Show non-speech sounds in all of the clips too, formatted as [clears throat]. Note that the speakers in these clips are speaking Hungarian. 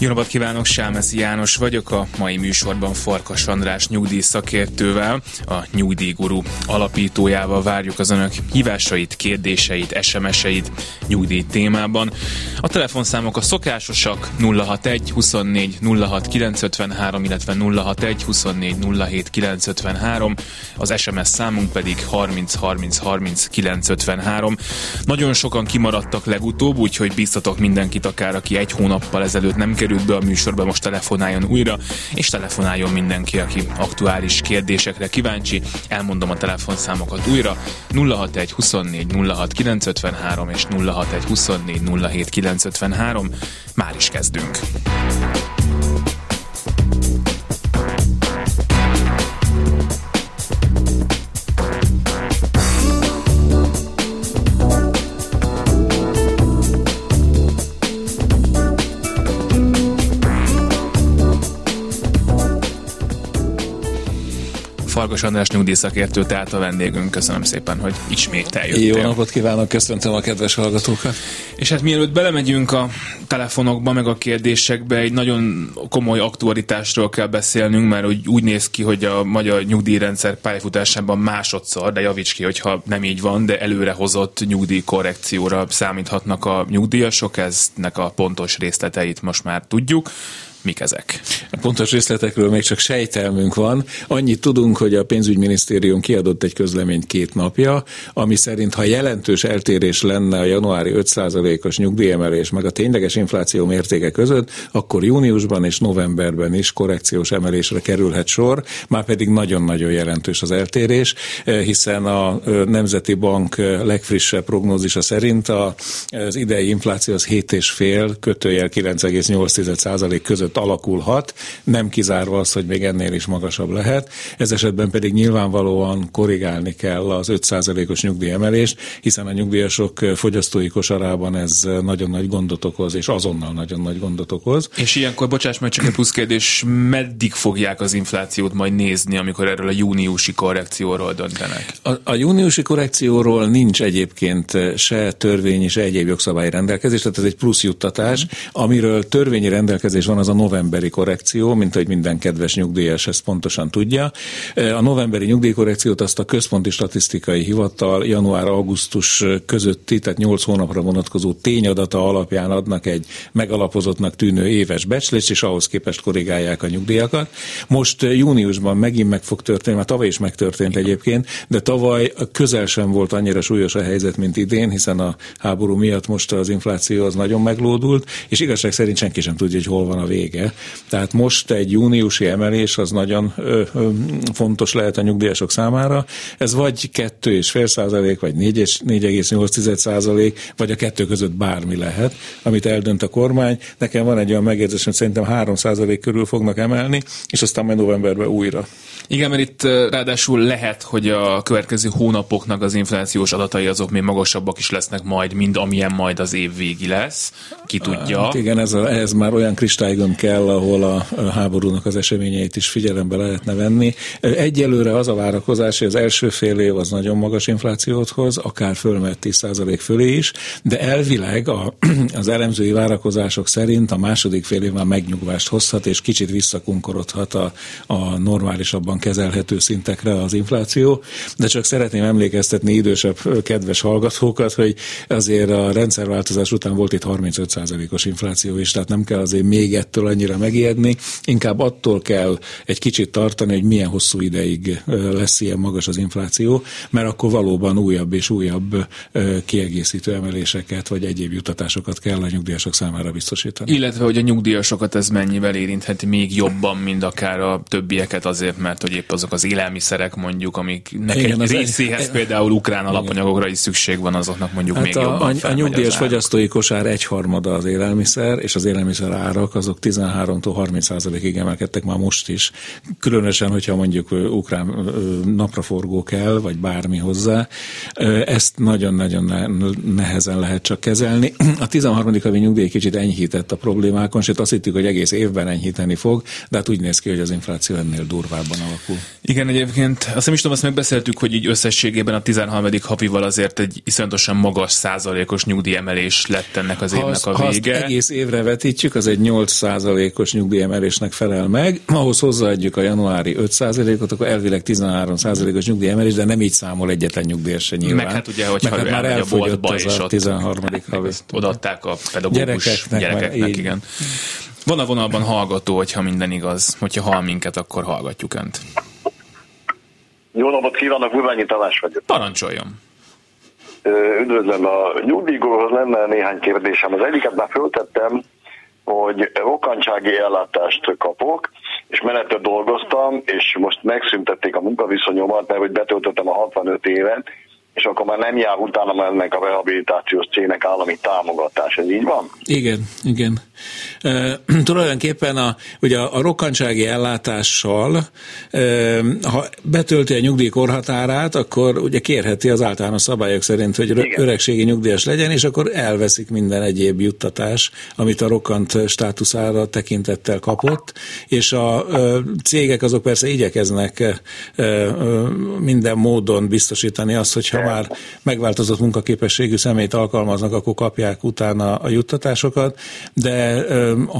Jó napot kívánok, Sámeszi János vagyok, a mai műsorban Farkas András nyugdíj szakértővel, a Nyugdíjguru alapítójával várjuk az önök hívásait, kérdéseit, SMS-eit nyugdíj témában. A telefonszámok a szokásosak 061 24 06 953, illetve 061 24 07 953, az SMS számunk pedig 30 30 30 953. Nagyon sokan kimaradtak legutóbb, úgyhogy biztatok mindenkit, akár aki egy hónappal ezelőtt nem került került be a műsorba, most telefonáljon újra, és telefonáljon mindenki, aki aktuális kérdésekre kíváncsi. Elmondom a telefonszámokat újra. 061 24 06 953 és 061 24 07 953. Már is kezdünk. Farkas András nyugdíjszakértő, tehát a vendégünk. Köszönöm szépen, hogy ismét eljöttél. Jó napot kívánok, köszöntöm a kedves hallgatókat. És hát mielőtt belemegyünk a telefonokba, meg a kérdésekbe, egy nagyon komoly aktualitásról kell beszélnünk, mert úgy, úgy néz ki, hogy a magyar nyugdíjrendszer pályafutásában másodszor, de javíts ki, hogyha nem így van, de előrehozott nyugdíjkorrekcióra számíthatnak a nyugdíjasok, eznek a pontos részleteit most már tudjuk. Mik ezek? A pontos részletekről még csak sejtelmünk van. Annyit tudunk, hogy a pénzügyminisztérium kiadott egy közleményt két napja, ami szerint, ha jelentős eltérés lenne a januári 5%-os nyugdíjemelés meg a tényleges infláció mértéke között, akkor júniusban és novemberben is korrekciós emelésre kerülhet sor, már pedig nagyon-nagyon jelentős az eltérés, hiszen a Nemzeti Bank legfrissebb prognózisa szerint az idei infláció az 7,5 kötőjel 9,8% között alakulhat, nem kizárva az, hogy még ennél is magasabb lehet. Ez esetben pedig nyilvánvalóan korrigálni kell az 5%-os nyugdíjemelést, hiszen a nyugdíjasok fogyasztói kosarában ez nagyon nagy gondot okoz, és azonnal nagyon nagy gondot okoz. És ilyenkor, bocsáss meg csak egy plusz kérdés, meddig fogják az inflációt majd nézni, amikor erről a júniusi korrekcióról döntenek? A, a júniusi korrekcióról nincs egyébként se törvényi, se egyéb jogszabályi rendelkezés, tehát ez egy plusz juttatás, amiről törvényi rendelkezés van, az a novemberi korrekció, mint hogy minden kedves nyugdíjas ezt pontosan tudja. A novemberi nyugdíjkorrekciót azt a Központi Statisztikai Hivatal január-augusztus közötti, tehát 8 hónapra vonatkozó tényadata alapján adnak egy megalapozottnak tűnő éves becslést, és ahhoz képest korrigálják a nyugdíjakat. Most júniusban megint meg fog történni, már tavaly is megtörtént egyébként, de tavaly közel sem volt annyira súlyos a helyzet, mint idén, hiszen a háború miatt most az infláció az nagyon meglódult, és igazság szerint senki sem tudja, hogy hol van a vége. Tehát most egy júniusi emelés az nagyon ö, ö, fontos lehet a nyugdíjasok számára. Ez vagy 2,5 százalék, vagy 4,8 százalék, vagy a kettő között bármi lehet, amit eldönt a kormány. Nekem van egy olyan megjegyzés, hogy szerintem 3 százalék körül fognak emelni, és aztán majd novemberben újra. Igen, mert itt ráadásul lehet, hogy a következő hónapoknak az inflációs adatai azok még magasabbak is lesznek majd, mint amilyen majd az év végi lesz. Ki tudja. Hát igen, ez, a, ez már olyan kristálygömb kell, ahol a, háborúnak az eseményeit is figyelembe lehetne venni. Egyelőre az a várakozás, hogy az első fél év az nagyon magas inflációt hoz, akár fölmert 10% fölé is, de elvileg a, az elemzői várakozások szerint a második fél év már megnyugvást hozhat, és kicsit visszakunkorodhat a, a normálisabban kezelhető szintekre az infláció, de csak szeretném emlékeztetni idősebb kedves hallgatókat, hogy azért a rendszerváltozás után volt itt 35%-os infláció is, tehát nem kell azért még ettől annyira megijedni, inkább attól kell egy kicsit tartani, hogy milyen hosszú ideig lesz ilyen magas az infláció, mert akkor valóban újabb és újabb kiegészítő emeléseket vagy egyéb jutatásokat kell a nyugdíjasok számára biztosítani. Illetve, hogy a nyugdíjasokat ez mennyivel érintheti még jobban, mint akár a többieket azért, mert hogy épp azok az élelmiszerek mondjuk, amik egy részéhez egy, például ukrán igen. alapanyagokra is szükség van, azoknak mondjuk hát még a, jobban A, a nyugdíjas fogyasztói kosár egyharmada az élelmiszer, és az élelmiszer árak azok 13-tól 30 százalékig emelkedtek már most is. Különösen, hogyha mondjuk ukrán napraforgó kell, vagy bármi hozzá. Ezt nagyon-nagyon nehezen lehet csak kezelni. A 13. havi nyugdíj kicsit enyhített a problémákon, sőt azt hittük, hogy egész évben enyhíteni fog, de hát úgy néz ki, hogy az infláció ennél durvábban alakul. Igen, egyébként azt nem is tudom, azt megbeszéltük, hogy így összességében a 13. havival azért egy iszonyatosan magas százalékos nyugdíjemelés lett ennek az ha évnek a vége. Ha egész évre vetítjük, az egy 8 százalékos nyugdíjemelésnek felel meg. Ahhoz hozzáadjuk a januári 5 százalékot, akkor elvileg 13 százalékos nyugdíjemelés, de nem így számol egyetlen nyugdíjas se nyilván. Meg hát ugye, hogyha Meg hát már elfogyott a az a 13. havi. Odaadták a pedagógus gyerekeknek, gyerekeknek igen. Van a vonalban hallgató, hogyha minden igaz. Hogyha hall minket, akkor hallgatjuk Önt. Jó napot kívánok, Urványi Tamás vagyok. Parancsoljon. Üdvözlöm, a nyugdíjgóhoz lenne néhány kérdésem. Az egyiket már föltettem, hogy rokkantsági ellátást kapok, és menetet dolgoztam, és most megszüntették a munkaviszonyomat, mert hogy betöltöttem a 65 évet, és akkor már nem jár utána ennek a rehabilitációs cégnek állami támogatás. Ez így van? Igen, igen. E, [clears throat] tulajdonképpen a, ugye a, rokkantsági ellátással, e, ha betölti a nyugdíj korhatárát, akkor ugye kérheti az általános szabályok szerint, hogy igen. öregségi nyugdíjas legyen, és akkor elveszik minden egyéb juttatás, amit a rokkant státuszára tekintettel kapott, és a e, cégek azok persze igyekeznek minden módon biztosítani azt, hogyha már megváltozott munkaképességű személyt alkalmaznak, akkor kapják utána a juttatásokat, de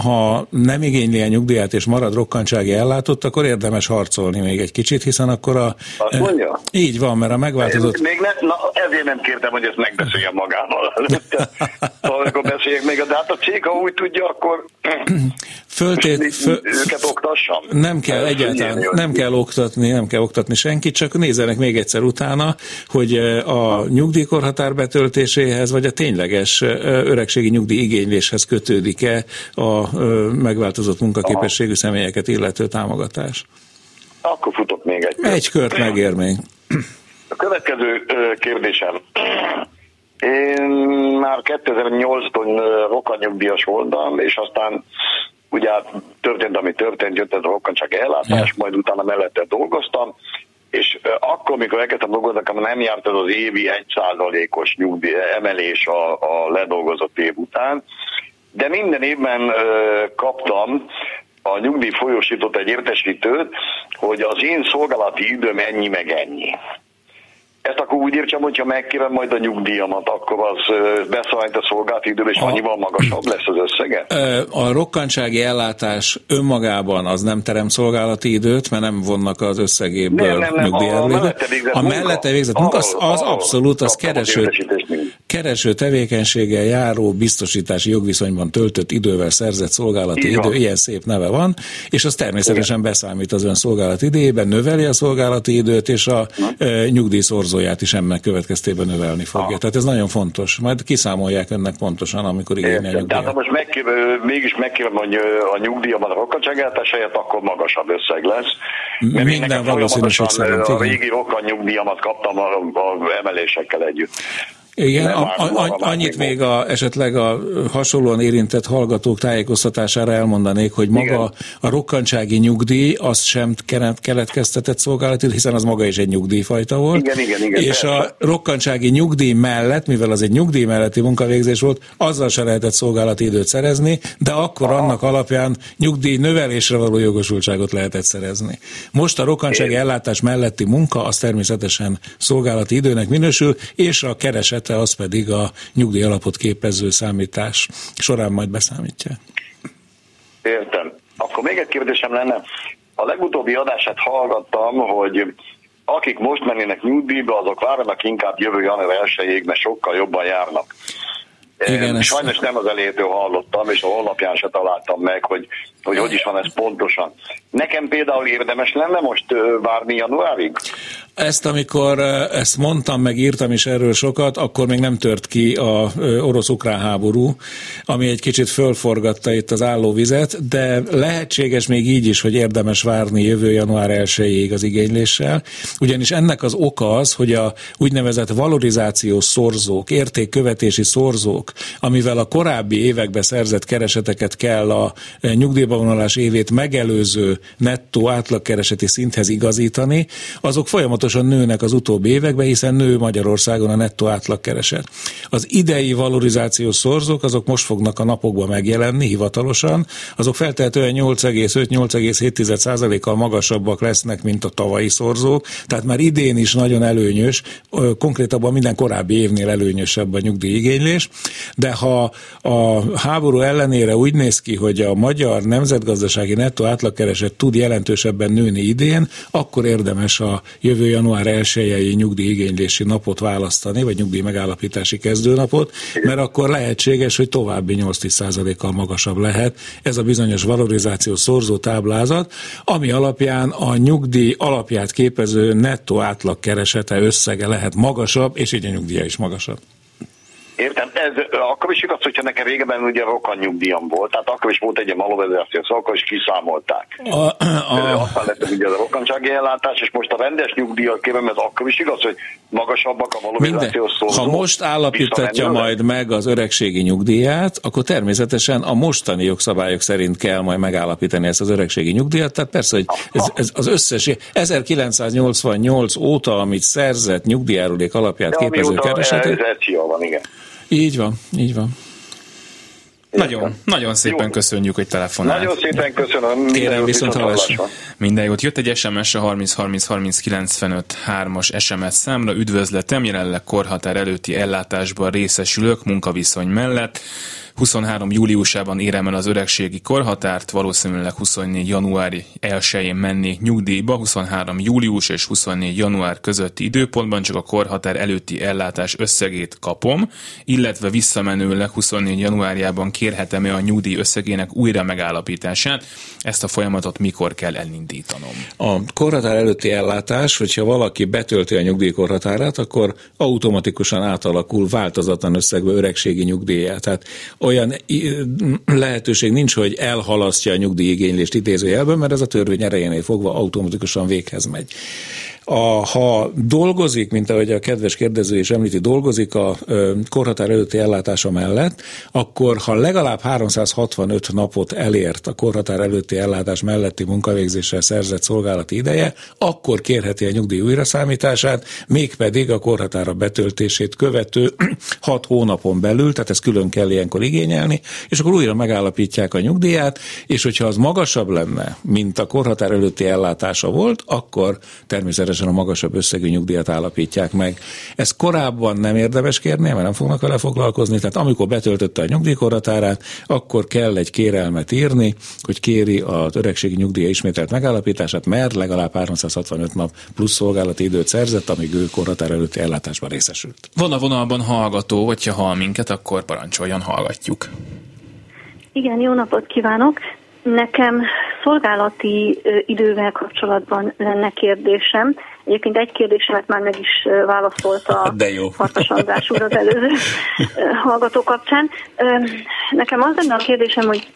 ha nem igényli a nyugdíját és marad rokkantsági ellátott, akkor érdemes harcolni még egy kicsit, hiszen akkor a... Azt mondja? Így van, mert a megváltozott... Még ne, na, ezért nem kértem, hogy ezt megbeszéljem magával. [laughs] Amikor beszéljek még, de hát a cég, ha úgy tudja, akkor [clears throat] Föltét, föl, őket oktassam? Nem kell egyáltalán, nem kell oktatni, nem kell oktatni senkit, csak nézzenek még egyszer utána, hogy a nyugdíjkorhatár betöltéséhez, vagy a tényleges öregségi nyugdíj igényléshez kötődik-e a megváltozott munkaképességű személyeket illető támogatás? Akkor futok még egy kört. Egy kört megér még. A következő kérdésem. Én már 2008-ban rokkanyugdíjas voltam, és aztán ugye történt, ami történt, jött ez a rokkantság ellátás, ja. majd utána mellette dolgoztam, és akkor, mikor elkezdtem dolgozni, akkor nem járt ez az évi 1%-os nyugdíj emelés a, a ledolgozott év után, de minden évben ö, kaptam a nyugdíj folyósított egy értesítőt, hogy az én szolgálati időm ennyi meg ennyi. Ezt akkor úgy értsem, hogyha megkérem majd a nyugdíjamat, akkor az beszállít a szolgálati időbe, és a... annyival magasabb lesz az összege? A rokkantsági ellátás önmagában az nem terem szolgálati időt, mert nem vonnak az összegéből nem, nem, nem. A mellette végzett munka, az, az abszolút, az kereső, kereső tevékenységgel járó biztosítási jogviszonyban töltött idővel szerzett szolgálati idő, ilyen szép neve van, és az természetesen Igen. beszámít az ön szolgálati idejében, növeli a szolgálati időt, és a e, nyugdíjszorzóját is ennek következtében növelni fogja. Ha. Tehát ez nagyon fontos. Majd kiszámolják önnek pontosan, amikor igényel nyugdíjat. Tehát most megkér, mégis megkérem, hogy a nyugdíjamat a rokkantságáltás helyett, akkor magasabb összeg lesz. Mert Minden valószínűség szerint. A régi rokkan nyugdíjamat kaptam a, a emelésekkel együtt. Igen, a, a, annyit még a, esetleg a hasonlóan érintett hallgatók tájékoztatására elmondanék, hogy maga igen. a rokkantsági nyugdíj az sem keletkeztetett szolgálati, hiszen az maga is egy nyugdíjfajta volt. Igen, igen, igen, és persze. a rokkantsági nyugdíj mellett, mivel az egy nyugdíj melletti munkavégzés volt, azzal se lehetett szolgálati időt szerezni, de akkor Aha. annak alapján nyugdíj növelésre való jogosultságot lehetett szerezni. Most a rokkantsági Én. ellátás melletti munka az természetesen szolgálati időnek minősül, és a kereset területe az pedig a nyugdíj alapot képező számítás során majd beszámítja. Értem. Akkor még egy kérdésem lenne. A legutóbbi adását hallgattam, hogy akik most mennének nyugdíjba, azok várnak inkább jövő január 1 mert sokkal jobban járnak. Igen, Sajnos ezt... nem az elértől hallottam, és a honlapján se találtam meg, hogy, hogy hogy is van ez pontosan. Nekem például érdemes lenne most várni januárig? Ezt, amikor ezt mondtam, meg írtam is erről sokat, akkor még nem tört ki a orosz-ukrán háború, ami egy kicsit fölforgatta itt az állóvizet, de lehetséges még így is, hogy érdemes várni jövő január 1 az igényléssel, ugyanis ennek az oka az, hogy a úgynevezett valorizációs szorzók, értékkövetési szorzók, amivel a korábbi években szerzett kereseteket kell a nyugdíjba nyugdíjbevonulás évét megelőző nettó átlagkereseti szinthez igazítani, azok folyamatosan nőnek az utóbbi években, hiszen nő Magyarországon a nettó átlagkereset. Az idei valorizációs szorzók, azok most fognak a napokban megjelenni hivatalosan, azok feltehetően 8,5-8,7%-kal magasabbak lesznek, mint a tavalyi szorzók, tehát már idén is nagyon előnyös, konkrétabban minden korábbi évnél előnyösebb a nyugdíjigénylés, de ha a háború ellenére úgy néz ki, hogy a magyar nemzetgazdasági nettó átlagkereset tud jelentősebben nőni idén, akkor érdemes a jövő január 1 nyugdíjigénylési napot választani, vagy nyugdíj megállapítási kezdőnapot, mert akkor lehetséges, hogy további 8-10%-kal magasabb lehet ez a bizonyos valorizáció szorzó táblázat, ami alapján a nyugdíj alapját képező nettó átlagkeresete összege lehet magasabb, és így a nyugdíja is magasabb. Értem, ez akkor is igaz, hogyha nekem régebben ugye rokan nyugdíjam volt, tehát akkor is volt egy malóvezetési szóval akkor is kiszámolták. A, a... Aztán lett ugye a rokkantsági ellátás, és most a rendes nyugdíjat kérem, ez akkor is igaz, hogy magasabbak a valorizációs Ha most állapítatja majd meg az öregségi nyugdíját, akkor természetesen a mostani jogszabályok szerint kell majd megállapítani ezt az öregségi nyugdíjat, tehát persze, hogy ez, ez az összes 1988 óta, amit szerzett nyugdíjárulék alapját képező kereset. Ez, ez van, igen. Így van, így van. Nagyon, nagyon szépen Jó. köszönjük, hogy telefonált. Nagyon szépen köszönöm. Kérem viszont hallásra. Minden jót. Jött egy SMS a 30 30 30 95 3-as SMS számra. Üdvözletem, jelenleg korhatár előtti ellátásban részesülök munkaviszony mellett. 23 júliusában érem el az öregségi korhatárt, valószínűleg 24 januári 1-én mennék nyugdíjba, 23 július és 24 január közötti időpontban csak a korhatár előtti ellátás összegét kapom, illetve visszamenőleg 24 januárjában kérhetem-e a nyugdíj összegének újra megállapítását. Ezt a folyamatot mikor kell elindítanom? A korhatár előtti ellátás, hogyha valaki betölti a nyugdíjkorhatárát, akkor automatikusan átalakul változatlan összegbe öregségi nyugdíját. Tehát olyan lehetőség nincs, hogy elhalasztja a nyugdíjigénylést idézőjelben, mert ez a törvény erejénél fogva automatikusan véghez megy. A, ha dolgozik, mint ahogy a kedves kérdező is említi, dolgozik a korhatár előtti ellátása mellett, akkor ha legalább 365 napot elért a korhatár előtti ellátás melletti munkavégzéssel szerzett szolgálati ideje, akkor kérheti a nyugdíj újraszámítását, mégpedig a korhatára betöltését követő [clears throat] 6 hónapon belül, tehát ezt külön kell ilyenkor igényelni, és akkor újra megállapítják a nyugdíját, és hogyha az magasabb lenne, mint a korhatár előtti ellátása volt, akkor természetesen természetesen a magasabb összegű nyugdíjat állapítják meg. Ez korábban nem érdemes kérni, mert nem fognak vele foglalkozni, tehát amikor betöltötte a nyugdíjkorhatárát, akkor kell egy kérelmet írni, hogy kéri az öregségi nyugdíja ismételt megállapítását, mert legalább 365 nap plusz szolgálati időt szerzett, amíg ő korhatár előtti ellátásban részesült. Van a vonalban hallgató, hogyha hall minket, akkor parancsoljon, hallgatjuk. Igen, jó napot kívánok! Nekem szolgálati idővel kapcsolatban lenne kérdésem. Egyébként egy kérdésemet már meg is válaszolta De jó. Farkas András úr az előző hallgató kapcsán. Nekem az lenne a kérdésem, hogy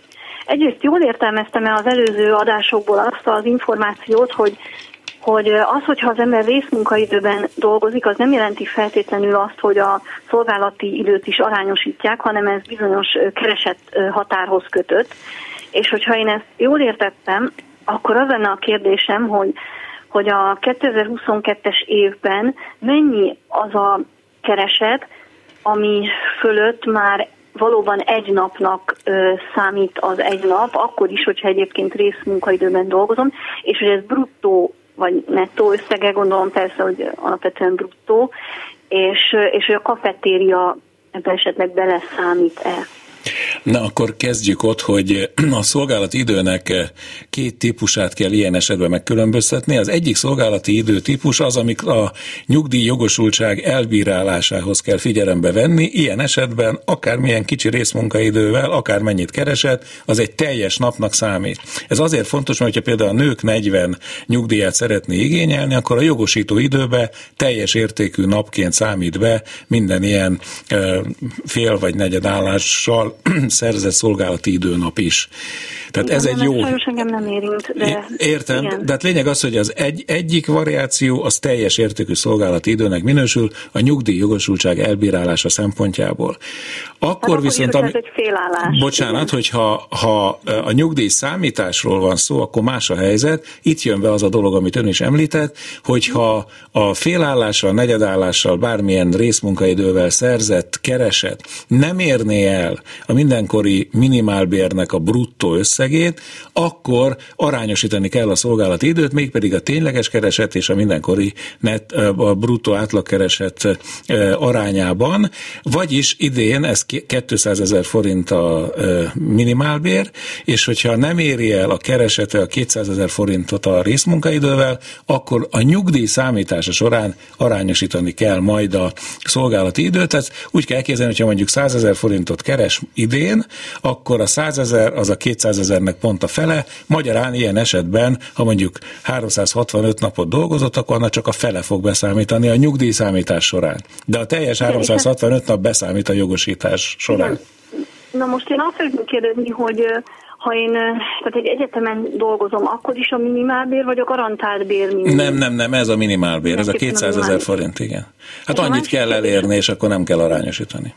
egyrészt jól értelmeztem-e az előző adásokból azt az információt, hogy hogy az, hogyha az ember részmunkaidőben dolgozik, az nem jelenti feltétlenül azt, hogy a szolgálati időt is arányosítják, hanem ez bizonyos keresett határhoz kötött. És hogyha én ezt jól értettem, akkor az lenne a kérdésem, hogy, hogy a 2022-es évben mennyi az a kereset, ami fölött már valóban egy napnak ö, számít az egy nap, akkor is, hogyha egyébként részmunkaidőben dolgozom, és hogy ez bruttó vagy nettó összege, gondolom persze, hogy alapvetően bruttó, és, és hogy a kafetéria ebben esetleg beleszámít-e. Na akkor kezdjük ott, hogy a szolgálati időnek két típusát kell ilyen esetben megkülönböztetni. Az egyik szolgálati idő típus az, amik a nyugdíj jogosultság elbírálásához kell figyelembe venni. Ilyen esetben akármilyen kicsi részmunkaidővel, akármennyit keresett, az egy teljes napnak számít. Ez azért fontos, mert ha például a nők 40 nyugdíjat szeretné igényelni, akkor a jogosító időbe teljes értékű napként számít be minden ilyen fél vagy negyed állással szerzett szolgálati időnap is. Tehát Igen, ez egy jó... Sajnos engem nem érint, de... Értem, igen. de hát lényeg az, hogy az egy, egyik variáció az teljes értékű szolgálati időnek minősül a nyugdíj jogosultság elbírálása szempontjából. Akkor Hát akkor viszont... is, hogy ez egy félállás. Bocsánat, Igen. hogyha ha a nyugdíj számításról van szó, akkor más a helyzet. Itt jön be az a dolog, amit ön is említett, hogyha a félállással, negyedállással, bármilyen részmunkaidővel szerzett kereset nem érné el a mindenkori minimálbérnek a bruttó összegét, akkor arányosítani kell a szolgálati időt, mégpedig a tényleges kereset és a mindenkori net, a bruttó átlagkereset arányában, vagyis idén ez 200 ezer forint a minimálbér, és hogyha nem éri el a keresete a 200 ezer forintot a részmunkaidővel, akkor a nyugdíj számítása során arányosítani kell majd a szolgálati időt. Tehát úgy kell elképzelni, hogyha mondjuk 100 ezer forintot keres idén, akkor a 100 ezer az a 200 ezernek pont a fele. Magyarán ilyen esetben, ha mondjuk 365 napot dolgozott, akkor annak csak a fele fog beszámítani a nyugdíj számítás során. De a teljes 365 nap beszámít a jogosítás során. Na most én azt szeretném kérdezni, hogy ha én tehát egy egyetemen dolgozom, akkor is a minimálbér vagy a garantált bér minimum? Nem, nem, nem, ez a minimálbér, ez a Mindenképpen 200 a ezer forint, igen. Hát És annyit kell elérni, és akkor nem kell arányosítani.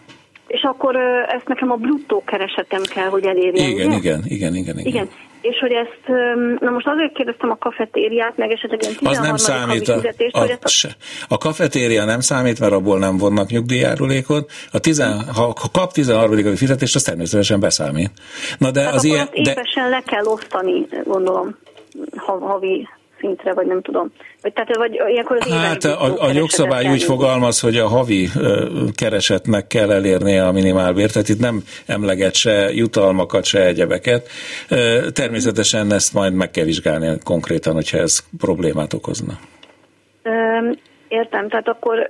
És akkor ezt nekem a bruttó keresetem kell, hogy elérjem, Igen, ugye? igen, igen, igen, igen. Igen. És hogy ezt, na most azért kérdeztem a kafetériát, meg esetleg ilyen Az 13. nem számít. A, fizetést, a, hogy a se. a kafetéria nem számít, mert abból nem vonnak nyugdíjárulékot. A tizen, ha, kap 13. havi fizetést, az természetesen beszámít. Na de Hát az akkor ilyen, de, évesen le kell osztani, gondolom, ha, havi szintre, vagy nem tudom. Vagy, tehát, vagy ilyenkor az Hát a, a jogszabály úgy fogalmaz, hogy a havi keresetnek kell elérnie a minimálbért, tehát itt nem emleget se jutalmakat, se egyebeket. Természetesen ezt majd meg kell vizsgálni konkrétan, hogyha ez problémát okozna. Öm, Értem, tehát akkor,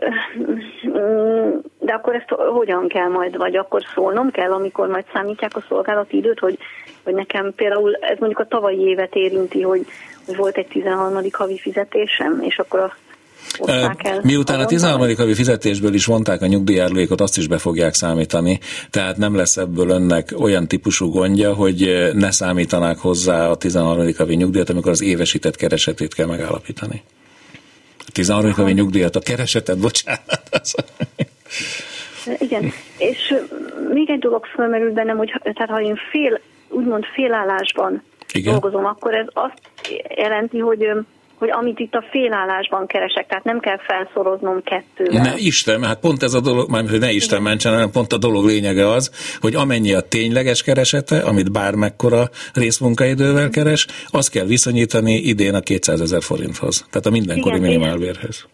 de akkor ezt hogyan kell majd, vagy akkor szólnom kell, amikor majd számítják a szolgálati időt, hogy, hogy nekem például ez mondjuk a tavalyi évet érinti, hogy volt egy 13. havi fizetésem, és akkor azt el. Miután a avonta, 13. havi fizetésből is vonták a nyugdíjárlékot, azt is be fogják számítani, tehát nem lesz ebből önnek olyan típusú gondja, hogy ne számítanák hozzá a 13. havi nyugdíjat, amikor az évesített keresetét kell megállapítani. A 13. havi nyugdíjat, a keresetet, bocsánat. [laughs] Igen, és még egy dolog fölmerült bennem, hogy tehát ha én fél, úgymond félállásban Igen. dolgozom, akkor ez azt jelenti, hogy hogy amit itt a félállásban keresek, tehát nem kell felszoroznom kettővel. Ne Isten, hát pont ez a dolog, már hogy ne Isten mentsen, hanem pont a dolog lényege az, hogy amennyi a tényleges keresete, amit bármekkora részmunkaidővel keres, azt kell viszonyítani idén a 200 ezer forinthoz, tehát a mindenkori Igen, és- minimálbérhez.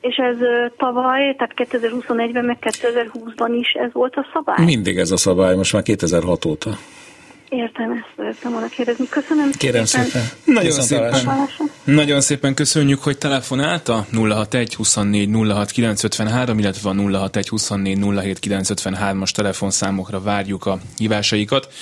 És ez tavaly, tehát 2021-ben, meg 2020-ban is ez volt a szabály? Mindig ez a szabály, most már 2006 óta. Értem, ezt szerettem volna kérdezni. Köszönöm Kérem szépen. szépen. Nagyon szépen. Nagyon szépen köszönjük, hogy telefonált a 061 24 06 953, illetve a 061 24 07 953-as telefonszámokra várjuk a hívásaikat.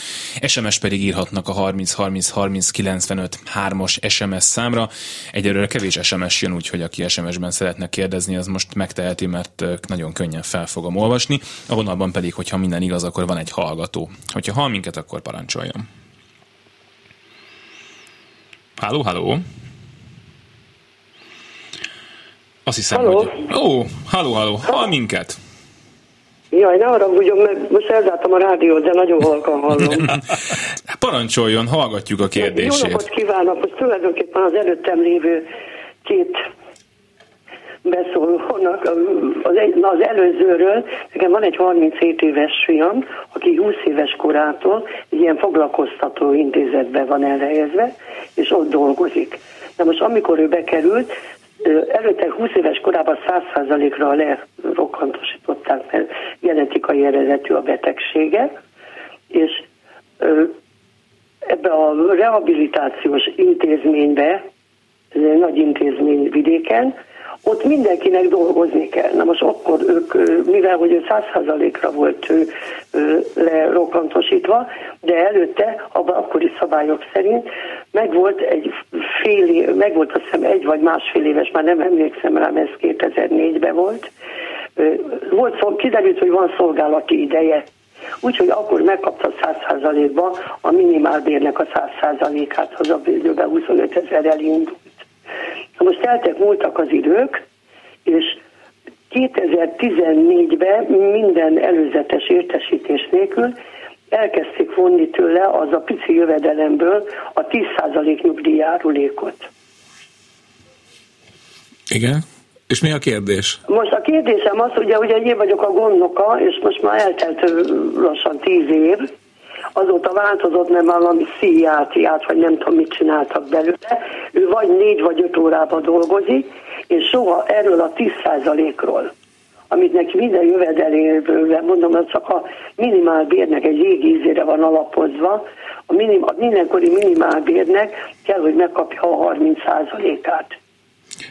SMS pedig írhatnak a 30 30 30 95 3-as SMS számra. Egyelőre kevés SMS jön, úgyhogy aki SMS-ben szeretne kérdezni, az most megteheti, mert nagyon könnyen fel fogom olvasni. A vonalban pedig, hogyha minden igaz, akkor van egy hallgató. Hogyha hall minket, akkor parancsoljon. Háló, háló. Azt hiszem, Halló? hogy... Ó, halló, halló, hall minket? Jaj, ne haragudjon meg, most elzártam a rádiót, de nagyon halkan hallom. [laughs] Parancsoljon, hallgatjuk a Jó kérdését. napot kívánok! Most tulajdonképpen az előttem lévő két beszólónak az, egy, az előzőről. Nekem van egy 37 éves fiam, aki 20 éves korától ilyen foglalkoztató intézetben van elhelyezve, és ott dolgozik. Na most amikor ő bekerült, előtte 20 éves korában 100%-ra lerokkantosították, mert genetikai eredetű a betegsége, és ebbe a rehabilitációs intézménybe, ez egy nagy intézmény vidéken, ott mindenkinek dolgozni kell. Na most akkor ők, mivel hogy ő 100%-ra volt lerokkantosítva, de előtte, abban akkori szabályok szerint, meg volt egy fél meg volt azt hiszem egy vagy másfél éves, már nem emlékszem rám, ez 2004-ben volt. Volt szó, kiderült, hogy van szolgálati ideje úgyhogy akkor megkapta 100%-ba a minimálbérnek a 100%-át, az a időben 25 ezerrel indult. Most eltek múltak az idők, és 2014-ben minden előzetes értesítés nélkül elkezdték vonni tőle az a pici jövedelemből a 10% nyugdíjárulékot. Igen. És mi a kérdés? Most a kérdésem az, ugye, ugye én vagyok a gondnoka, és most már eltelt lassan tíz év, azóta változott, nem valami pszichiátriát, vagy nem tudom, mit csináltak belőle. Ő vagy négy vagy öt órában dolgozik, és soha erről a 10%-ról, amit neki minden jövedeléből, mondom, az csak a minimálbérnek egy ízére van alapozva, a, minim, a mindenkori minimálbérnek kell, hogy megkapja a 30%-át.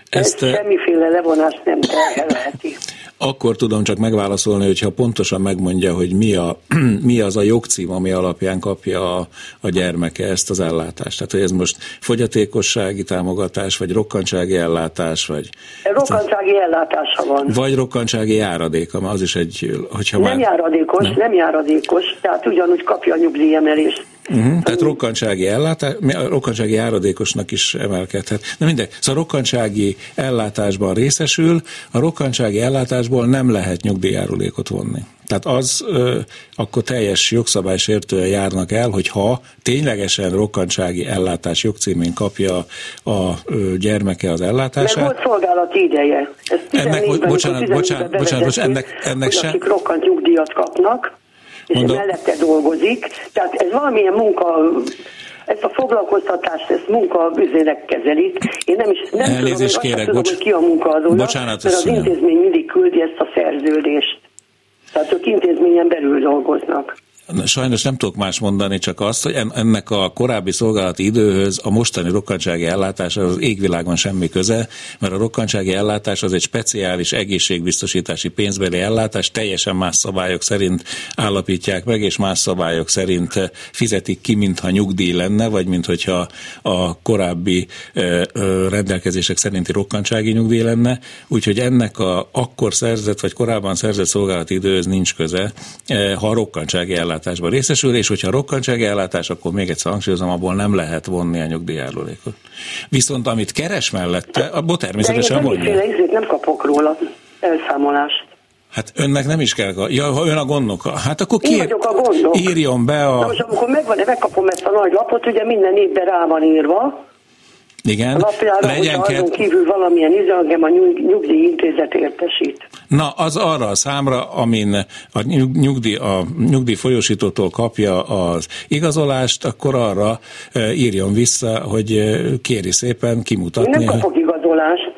Ezt, Ez semmiféle levonást nem terhelheti. Akkor tudom csak megválaszolni, hogyha pontosan megmondja, hogy mi, a, [clears throat] mi az a jogcím, ami alapján kapja a, a gyermeke ezt az ellátást. Tehát, hogy ez most fogyatékossági támogatás, vagy rokkantsági ellátás, vagy... Rokkantsági ellátása van. Vagy rokkantsági járadéka, mert az is egy... Hogyha nem már... járadékos, nem. nem járadékos, tehát ugyanúgy kapja a nyugdíjemelést. Uh-huh, tehát rokkantsági ellátás, rokkantsági járadékosnak is emelkedhet. Na mindegy, szóval rokkantsági ellátásban részesül, a rokkantsági ellátásból nem lehet nyugdíjárulékot vonni. Tehát az ö, akkor teljes jogszabálysértően járnak el, hogy ha ténylegesen rokkantsági ellátás jogcímén kapja a ö, gyermeke az ellátását. Mert volt szolgálati ideje. Ez ennek, bocsánat, bocsánat, bocsánat, bocsánat, ennek, ennek sem... Akik rokkant nyugdíjat kapnak, és Mondom. mellette dolgozik. Tehát ez valamilyen munka ezt a foglalkoztatást, ezt munkabüzének kezelik. Én nem is nem Elnézést tudom, kérek, tudom, bocs... hogy ki a munkaadója, Bocsánat, mert az intézmény mindig küldi ezt a szerződést. Tehát ők intézményen belül dolgoznak. Sajnos nem tudok más mondani, csak azt, hogy ennek a korábbi szolgálati időhöz a mostani rokkantsági ellátás az égvilágon semmi köze, mert a rokkantsági ellátás az egy speciális egészségbiztosítási pénzbeli ellátás, teljesen más szabályok szerint állapítják meg, és más szabályok szerint fizetik ki, mintha nyugdíj lenne, vagy mintha a korábbi rendelkezések szerinti rokkantsági nyugdíj lenne. Úgyhogy ennek a akkor szerzett, vagy korábban szerzett szolgálati időhöz nincs köze, ha a rokkantsági ellátás ellátásban részesül, és hogyha rokkantsági ellátás, akkor még egyszer hangsúlyozom, abból nem lehet vonni a nyugdíjjárulékot. Viszont amit keres mellette, abból természetesen vonja. Nem kapok róla elszámolást. Hát önnek nem is kell, ja, ha ön a gondnoka, hát akkor kér, Én a gondok. írjon be a... De most amikor megvan, megkapom ezt a nagy lapot, ugye minden évben rá van írva, igen. A napjára, legyen hogyha azon kívül valamilyen izalgem a nyugdíjintézet értesít. Na, az arra a számra, amin a nyugdíj, a nyugdíj folyosítótól kapja az igazolást, akkor arra e, írjon vissza, hogy e, kéri szépen kimutatni. Én nem kapok igazolást.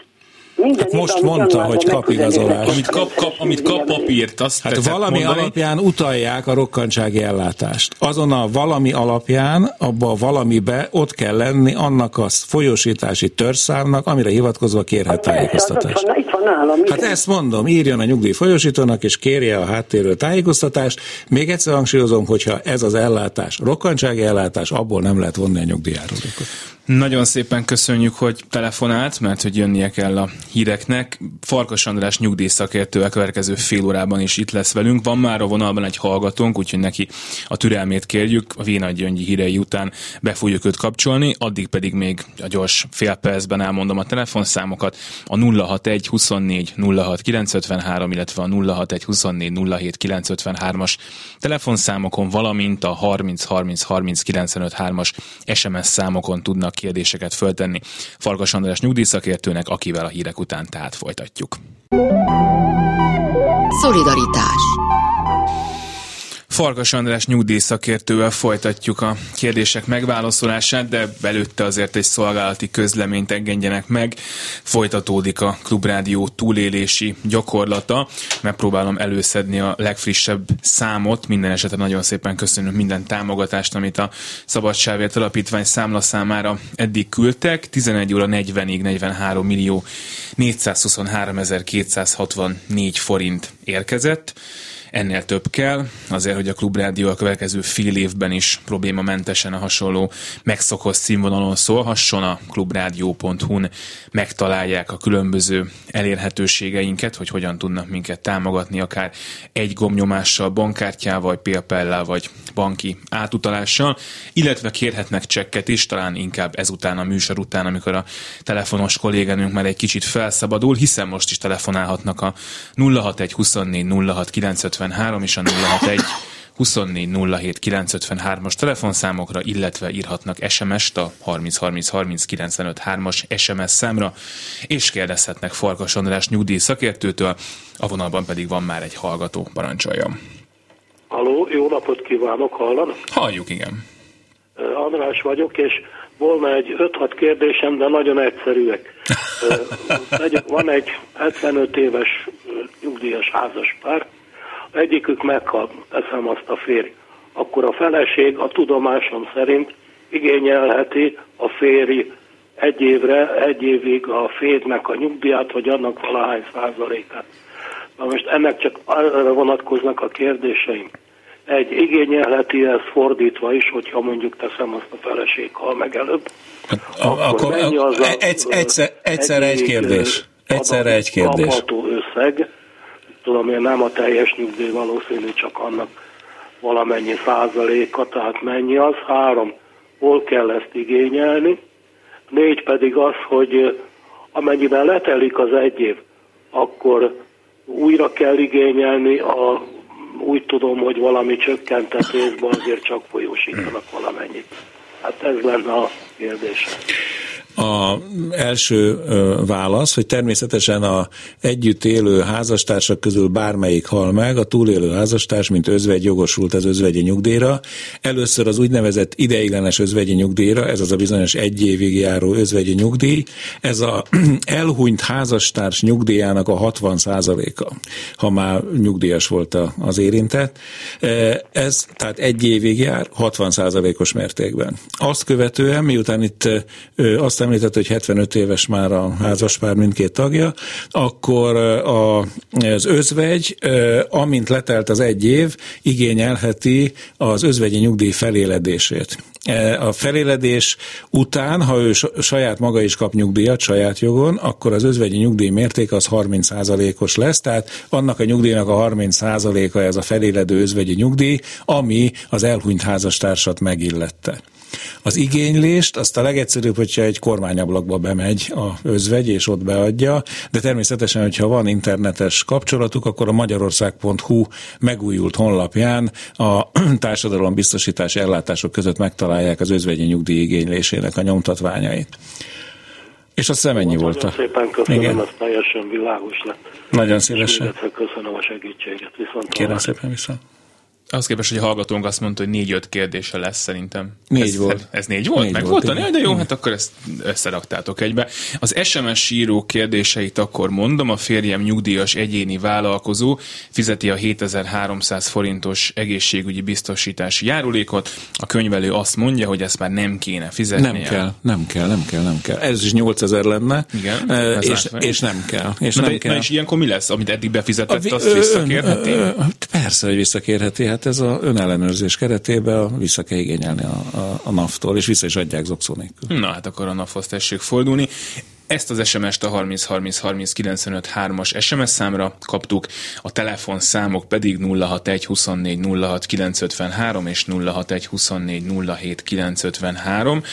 Minden hát most mondta, hogy kap igazolást. Amit kap, kap, amit kap papírt, azt Hát valami mondani? alapján utalják a rokkantsági ellátást. Azon a valami alapján, abba a valamibe ott kell lenni annak a folyosítási törszámnak, amire hivatkozva kérhet hát tájékoztatást. Van, itt van nálam. Hát ezt mondom, írjon a nyugdíj folyosítónak, és kérje a háttérről tájékoztatást. Még egyszer hangsúlyozom, hogyha ez az ellátás, rokkantsági ellátás, abból nem lehet vonni a nyugdíjárulékot. Nagyon szépen köszönjük, hogy telefonált, mert hogy jönnie kell a híreknek. Farkas András nyugdíjszakértő a következő fél órában is itt lesz velünk. Van már a vonalban egy hallgatónk, úgyhogy neki a türelmét kérjük. A Vénagy Gyöngyi hírei után be fogjuk őt kapcsolni, addig pedig még a gyors fél percben elmondom a telefonszámokat. A 061 24 06 953, illetve a 061 24 07 953-as telefonszámokon, valamint a 30 30 30 95 3-as SMS számokon tudnak kérdéseket föltenni. Farkas András nyugdíjszakértőnek, akivel a hírek után tehát folytatjuk. Szolidaritás Farkas András nyugdíjszakértővel folytatjuk a kérdések megválaszolását, de belőtte azért egy szolgálati közleményt engedjenek meg. Folytatódik a Klubrádió túlélési gyakorlata. Megpróbálom előszedni a legfrissebb számot. Minden esetre nagyon szépen köszönöm minden támogatást, amit a Szabadságért Alapítvány számla számára eddig küldtek. 11 óra 40-ig 43 millió 423 264 forint érkezett ennél több kell, azért, hogy a Klubrádió a következő fél évben is problémamentesen a hasonló megszokott színvonalon szólhasson. A klubrádió.hu-n megtalálják a különböző elérhetőségeinket, hogy hogyan tudnak minket támogatni, akár egy gomnyomással, bankkártyával, paypal vagy banki átutalással, illetve kérhetnek csekket is, talán inkább ezután a műsor után, amikor a telefonos kolléganőnk már egy kicsit felszabadul, hiszen most is telefonálhatnak a 061 24 06 953 és a 061 24 07 953-as telefonszámokra, illetve írhatnak SMS-t a 30 30 30 95 3-as SMS számra, és kérdezhetnek Farkas András nyugdíj szakértőtől, a vonalban pedig van már egy hallgató, parancsolja. Haló, jó napot kívánok, hallanak? Halljuk, igen. András vagyok, és volna egy 5-6 kérdésem, de nagyon egyszerűek. [laughs] Van egy 75 éves nyugdíjas házaspár, egyikük meghal, teszem azt a férj. Akkor a feleség a tudomásom szerint igényelheti a férj egy évre, egy évig a férjnek a nyugdíját, vagy annak valahány százalékát. Na most ennek csak arra vonatkoznak a kérdéseim. Egy igényelheti ez fordítva is, hogyha mondjuk teszem azt a feleség hal meg előbb. Akkor, akkor az a, egy, egyszer, egyszer egy kérdés. Egyszerre egy kérdés. összeg, tudom én nem a teljes nyugdíj valószínű, csak annak valamennyi százaléka, tehát mennyi az. Három, hol kell ezt igényelni. Négy pedig az, hogy amennyiben letelik az egy év, akkor újra kell igényelni, a, úgy tudom, hogy valami csökkentetésben azért csak folyósítanak valamennyit. Hát ez lenne a kérdés. A első válasz, hogy természetesen a együtt élő házastársak közül bármelyik hal meg, a túlélő házastárs, mint özvegy jogosult az özvegyi nyugdíjra. Először az úgynevezett ideiglenes özvegyi nyugdíjra, ez az a bizonyos egy évig járó özvegyi nyugdíj, ez a [clears throat] elhunyt házastárs nyugdíjának a 60 a ha már nyugdíjas volt az érintett. Ez tehát egy évig jár, 60 os mértékben. Azt követően, miután itt azt azt említett, hogy 75 éves már a házaspár mindkét tagja, akkor a, az özvegy, amint letelt az egy év, igényelheti az özvegyi nyugdíj feléledését. A feléledés után, ha ő saját maga is kap nyugdíjat saját jogon, akkor az özvegyi nyugdíj mérték az 30%-os lesz, tehát annak a nyugdíjnak a 30%-a ez a feléledő özvegyi nyugdíj, ami az elhunyt házastársat megillette. Az igénylést azt a legegyszerűbb, hogyha egy kormányablakba bemegy a özvegy, és ott beadja, de természetesen, hogyha van internetes kapcsolatuk, akkor a magyarország.hu megújult honlapján a [clears throat] társadalombiztosítási ellátások között megtalálják az özvegyi nyugdíj igénylésének a nyomtatványait. És azt hiszem ennyi volt. Nagyon szépen köszönöm, Igen. az teljesen világos lett. Nagyon szívesen. köszönöm a segítséget. Viszont Kérem szépen viszont. Az képest, hogy a hallgatónk azt mondta, hogy négy-öt kérdése lesz szerintem. Négy ez, volt. Ez négy volt? Négy Meg volt, volt de jó, hát akkor ezt összeraktátok egybe. Az SMS író kérdéseit akkor mondom, a férjem nyugdíjas egyéni vállalkozó fizeti a 7300 forintos egészségügyi biztosítási járulékot. A könyvelő azt mondja, hogy ezt már nem kéne fizetni. Nem kell, nem kell, nem kell, nem kell. Ez is 8000 lenne. Igen. És, és, nem kell. És na, nem de, kell. Na és ilyenkor mi lesz, amit eddig befizetett, azt visszakérheti? Persze, hogy visszakérheti. Hát ez a önellenőrzés keretében vissza kell igényelni a, a, a NAV-tól, és vissza is adják zokszó nélkül. Na hát akkor a NAV-hoz tessék fordulni. Ezt az SMS-t a 30 30 30 95 3-as SMS számra kaptuk, a telefonszámok pedig 061 24 06 953 és 061 24 07 953.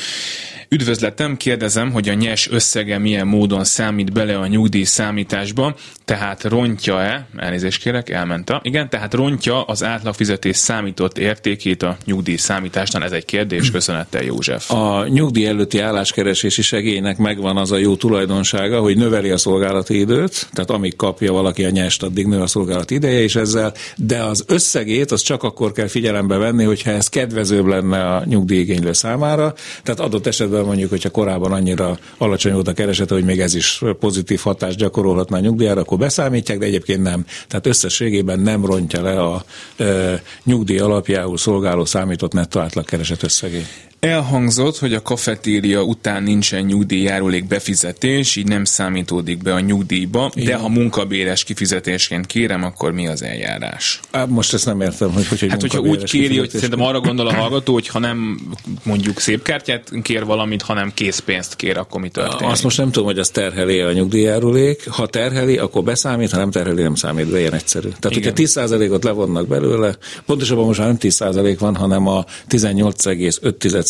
Üdvözletem, kérdezem, hogy a nyes összege milyen módon számít bele a nyugdíj számításba, tehát rontja-e, elnézést kérek, elment a, igen, tehát rontja az átlagfizetés számított értékét a nyugdíj számításnál? Ez egy kérdés, köszönettel József. A nyugdíj előtti álláskeresési segélynek megvan az a jó tulajdonsága, hogy növeli a szolgálati időt, tehát amíg kapja valaki a nyest, addig nő a szolgálati ideje is ezzel, de az összegét az csak akkor kell figyelembe venni, hogyha ez kedvezőbb lenne a nyugdíjigénylő számára, tehát adott esetben esetben mondjuk, hogyha korábban annyira alacsony volt a keresete, hogy még ez is pozitív hatást gyakorolhatna a nyugdíjára, akkor beszámítják, de egyébként nem. Tehát összességében nem rontja le a e, nyugdíj alapjául szolgáló számított nettó átlag kereset összegét. Elhangzott, hogy a kafetéria után nincsen nyugdíjjárulék befizetés, így nem számítódik be a nyugdíjba, Igen. de ha munkabéres kifizetésként kérem, akkor mi az eljárás? Most ezt nem értem, hogy hogy, Hát, hogyha úgy kéri, hogy szerintem arra gondol a hallgató, hogy ha nem mondjuk szép kártyát kér valamit, hanem készpénzt kér, akkor mi történik? Azt most nem tudom, hogy az terheli a nyugdíjjárulék. Ha terheli, akkor beszámít, ha nem terheli, nem számít be, ilyen egyszerű. Tehát, Igen. hogyha 10%-ot levonnak belőle, pontosabban most már nem 10% van, hanem a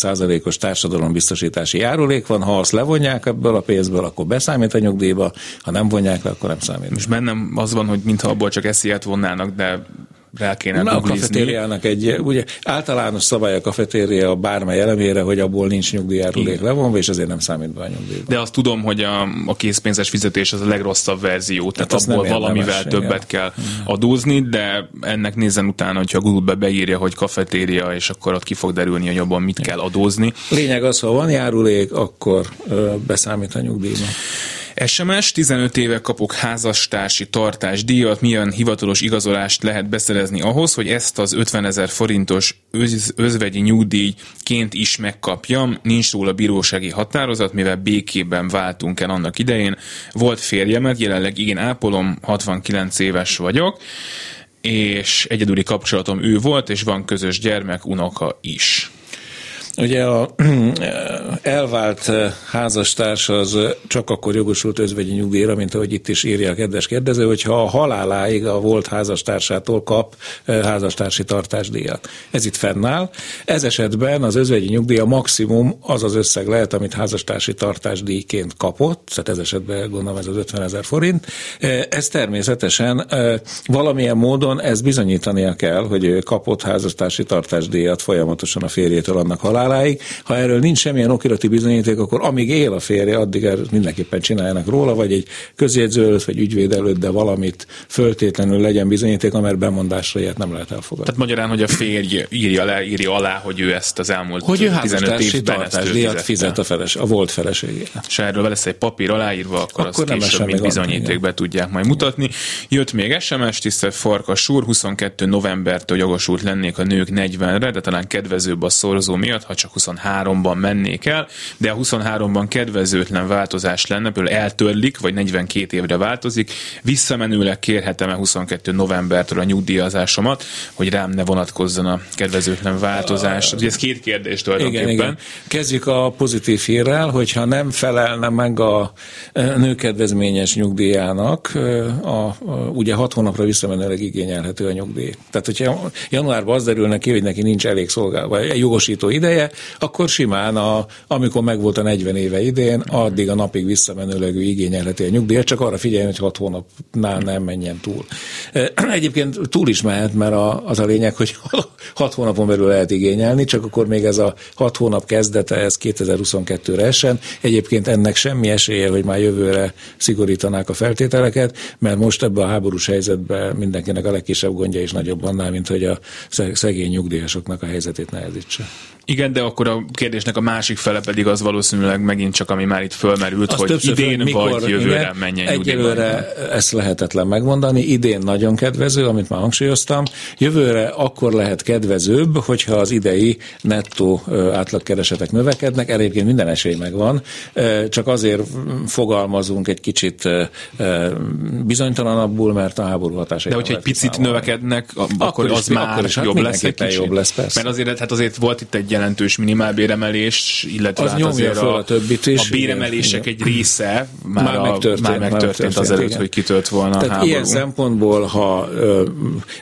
18,5%-os társadalombiztosítási járulék van, ha azt levonják ebből a pénzből, akkor beszámít a nyugdíjba, ha nem vonják le, akkor nem számít. Most bennem az van, hogy mintha abból csak esziát vonnának, de rá kéne Na, a kafetériának egy, ugye általános szabály a kafetéria bármely elemére, hogy abból nincs nyugdíjárulék levonva, és ezért nem számít be a nyugdíjba. De azt tudom, hogy a, a készpénzes fizetés az a legrosszabb verzió, tehát hát abból valamivel többet kell adózni, de ennek nézzen utána, hogyha Google-be beírja, hogy kafetéria, és akkor ott ki fog derülni, hogy abban mit kell adózni. Lényeg az, ha van járulék, akkor ö, beszámít a nyugdíjba. SMS, 15 éve kapok házastársi tartásdíjat, milyen hivatalos igazolást lehet beszerezni ahhoz, hogy ezt az 50 ezer forintos öz, özvegyi nyugdíjként is megkapjam, nincs róla bírósági határozat, mivel békében váltunk el annak idején. Volt férjemet, jelenleg én ápolom, 69 éves vagyok, és egyedüli kapcsolatom ő volt, és van közös gyermek, unoka is. Ugye a [clears throat] elvált házastárs az csak akkor jogosult özvegyi nyugdíjra, mint ahogy itt is írja a kedves kérdező, hogyha a haláláig a volt házastársától kap házastársi tartásdíjat. Ez itt fennáll. Ez esetben az özvegyi nyugdíj a maximum az az összeg lehet, amit házastársi tartásdíjként kapott, tehát ez esetben gondolom ez az 50 ezer forint. Ez természetesen valamilyen módon ez bizonyítania kell, hogy kapott házastársi tartásdíjat folyamatosan a férjétől annak halál haláláig. Ha erről nincs semmilyen okirati bizonyíték, akkor amíg él a férje, addig mindenképpen csináljanak róla, vagy egy közjegyző előtt, vagy ügyvéd előtt, de valamit föltétlenül legyen bizonyíték, amely bemondásra ilyet nem lehet elfogadni. Tehát magyarán, hogy a férj írja, le, írja alá, hogy ő ezt az elmúlt hogy ő 15 évben ezt díjat fizet a, feles, a volt feleségének. És erről lesz egy papír aláírva, akkor, akkor azt később mint bizonyítékbe tudják majd mutatni. Jött még SMS, tisztelt Farkas úr, 22 novembertől jogosult lennék a nők 40-re, de talán kedvezőbb a szorzó miatt, ha csak 23-ban mennék el, de a 23-ban kedvezőtlen változás lenne, például eltörlik, vagy 42 évre változik, visszamenőleg kérhetem-e 22 novembertől a nyugdíjazásomat, hogy rám ne vonatkozzon a kedvezőtlen változás. Ugye ez két kérdés tulajdonképpen. Igen, igen. Kezdjük a pozitív hírrel, hogyha nem felelne meg a nőkedvezményes nyugdíjának, a, a, ugye hat hónapra visszamenőleg igényelhető a nyugdíj. Tehát, hogyha januárban az derül neki, hogy neki nincs elég szolgál, vagy jogosító ideje, akkor simán, a, amikor megvolt a 40 éve idén, addig a napig visszamenőleg ő igényelheti a nyugdíjat, csak arra figyeljen, hogy 6 hónapnál nem menjen túl. [clears throat] Egyébként túl is mehet, mert a, az a lényeg, hogy [laughs] 6 hónapon belül lehet igényelni, csak akkor még ez a 6 hónap kezdete, ez 2022-re essen. Egyébként ennek semmi esélye, hogy már jövőre szigorítanák a feltételeket, mert most ebben a háborús helyzetben mindenkinek a legkisebb gondja is nagyobb annál, mint hogy a szegény nyugdíjasoknak a helyzetét nehezítse. Igen, de akkor a kérdésnek a másik fele pedig az valószínűleg megint csak, ami már itt fölmerült, Azt hogy idén mikor, vagy jövőre igen, menjen Egyelőre ezt lehetetlen megmondani. Idén nagyon kedvező, amit már hangsúlyoztam. Jövőre akkor lehet kedvezőbb, hogyha az idei nettó átlagkeresetek növekednek. Egyébként minden esély megvan. Csak azért fogalmazunk egy kicsit bizonytalanabbul, mert a háború hatása. De hogyha egy picit számolni. növekednek, akkor, akkor az is, már akkor is, hát jobb lesz egy jobb lesz, persze. Mert azért, hát azért volt itt egy jelentős minimálbéremelés, illetve az hát azért a, a, többit is. a béremelések igen. egy része már, már megtörtént, már megtörtént, megtörtént azelőtt, igen. hogy kitört volna Tehát a háború. ilyen szempontból, ha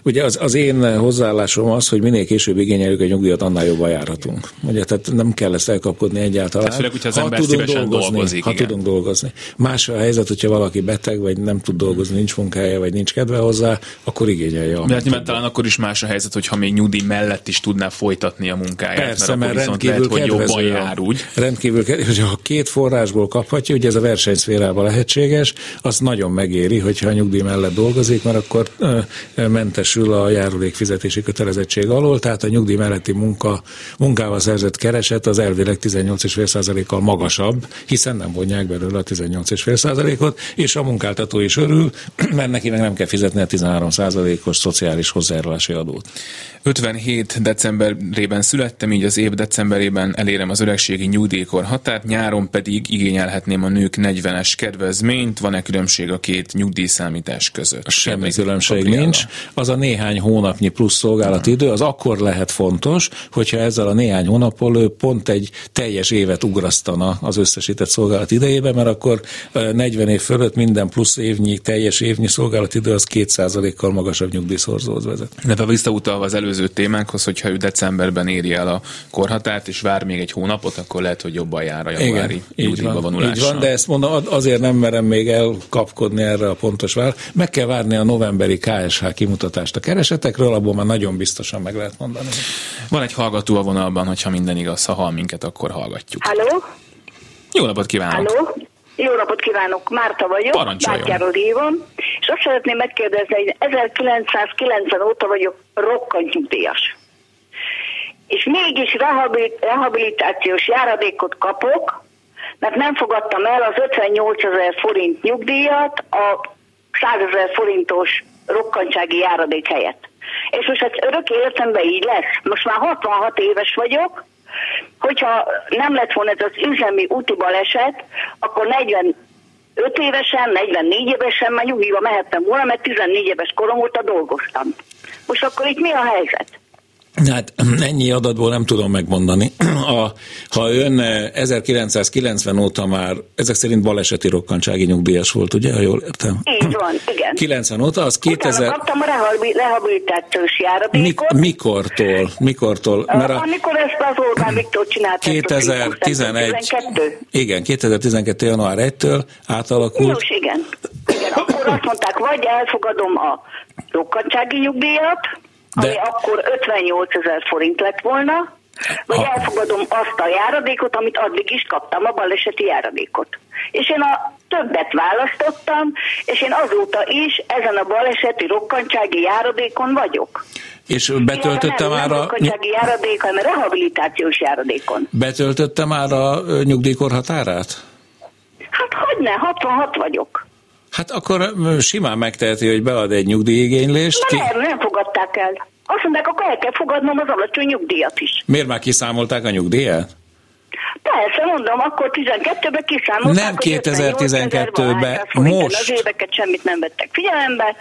ugye az, az én hozzáállásom az, hogy minél később igényeljük a nyugdíjat, annál jobban járhatunk. Ugye, tehát nem kell ezt elkapkodni egyáltalán. Tehát főleg, hogyha az ha ember tudunk dolgozni, dolgozik. Ha igen. tudunk dolgozni. Más a helyzet, hogyha valaki beteg, vagy nem tud dolgozni, nincs munkája, vagy nincs kedve hozzá, akkor igényelje. De hát talán akkor is más a helyzet, hogyha még nyugdíj mellett is tudná folytatni a munkáját. Persze, mert, mert rendkívül lehet, hogy jobban jár úgy. Rendkívül kedvező, ha két forrásból kaphatja, ugye ez a versenyszférában lehetséges, az nagyon megéri, hogyha a nyugdíj mellett dolgozik, mert akkor mentesül a járulék fizetési kötelezettség alól, tehát a nyugdíj melletti munka, munkával szerzett kereset az elvileg 18,5%-kal magasabb, hiszen nem vonják belőle a 18,5%-ot, és a munkáltató is örül, [clears throat] mert neki meg nem kell fizetni a 13%-os szociális hozzájárulási adót. 57 decemberében születtem, így az év decemberében elérem az öregségi nyugdíjkor határt, nyáron pedig igényelhetném a nők 40-es kedvezményt. Van-e különbség a két nyugdíjszámítás között? Semmi különbség nincs. Az a néhány hónapnyi plusz szolgálati idő, az akkor lehet fontos, hogyha ezzel a néhány hónappal ő pont egy teljes évet ugrasztana az összesített szolgálat idejébe, mert akkor 40 év fölött minden plusz évnyi, teljes évnyi szolgálatidő az 2%-kal magasabb nyugdíjszorzóhoz vezet. De visszautalva az előző témánkhoz, hogyha ő decemberben éri el a korhatárt, és vár még egy hónapot, akkor lehet, hogy jobban jár a januári nyugdíjba vonulással. Így van, de ezt mondom, azért nem merem még elkapkodni erre a pontos vár. Meg kell várni a novemberi KSH kimutatást a keresetekről, abból már nagyon biztosan meg lehet mondani. Van egy hallgató a vonalban, hogyha minden igaz, ha hall minket, akkor hallgatjuk. Halló? Jó napot kívánok! Halló? Jó napot kívánok, Márta vagyok, Parancsoljon. hívom, és azt szeretném megkérdezni, hogy 1990 óta vagyok rokkant nyugdíjas. És mégis rehabil- rehabilitációs járadékot kapok, mert nem fogadtam el az 58 ezer forint nyugdíjat a 100 ezer forintos rokkantsági járadék helyett. És most ez örök életemben így lesz. Most már 66 éves vagyok, hogyha nem lett volna ez az üzemi úti baleset, akkor 45 évesen, 44 évesen már nyugdíjba mehettem volna, mert 14 éves korom óta dolgoztam. Most akkor itt mi a helyzet? Hát ennyi adatból nem tudom megmondani. [clears throat] A, ha ön eh, 1990 óta már, ezek szerint baleseti rokkantsági nyugdíjas volt, ugye, ha jól értem? Így van, igen. [clears throat] 90 óta, az Utána 2000... kaptam a rehabi- rehabilitációs járadékot. Mik, mikortól? Mikortól? Mert a... Amikor ezt az Orbán Viktor csinálta. 2011, 12. igen, 2012. január 1-től átalakult. Jós, igen. igen. Akkor azt mondták, vagy elfogadom a rokkantsági nyugdíjat, De- ami akkor 58 ezer forint lett volna, vagy Ha- elfogadom azt a járadékot, amit addig is kaptam, a baleseti járadékot. És én a többet választottam, és én azóta is ezen a baleseti rokkantsági járadékon vagyok. És betöltötte nem, már nem a, rokkantsági járadék, hanem rehabilitációs járadékon. betöltötte már a nyugdíjkor határát? Hát hogy ne, 66 vagyok. Hát akkor simán megteheti, hogy bead egy nyugdíjigénylést. Ki, Nem, nem fogadták el. Azt mondták, akkor el kell fogadnom az alacsony nyugdíjat is. miért már kiszámolták a nyugdíjat? Persze, mondom, akkor 12-ben kiszámolták, Nem hogy 2012-ben, 58 ezer most. Az éveket semmit nem vettek figyelembe.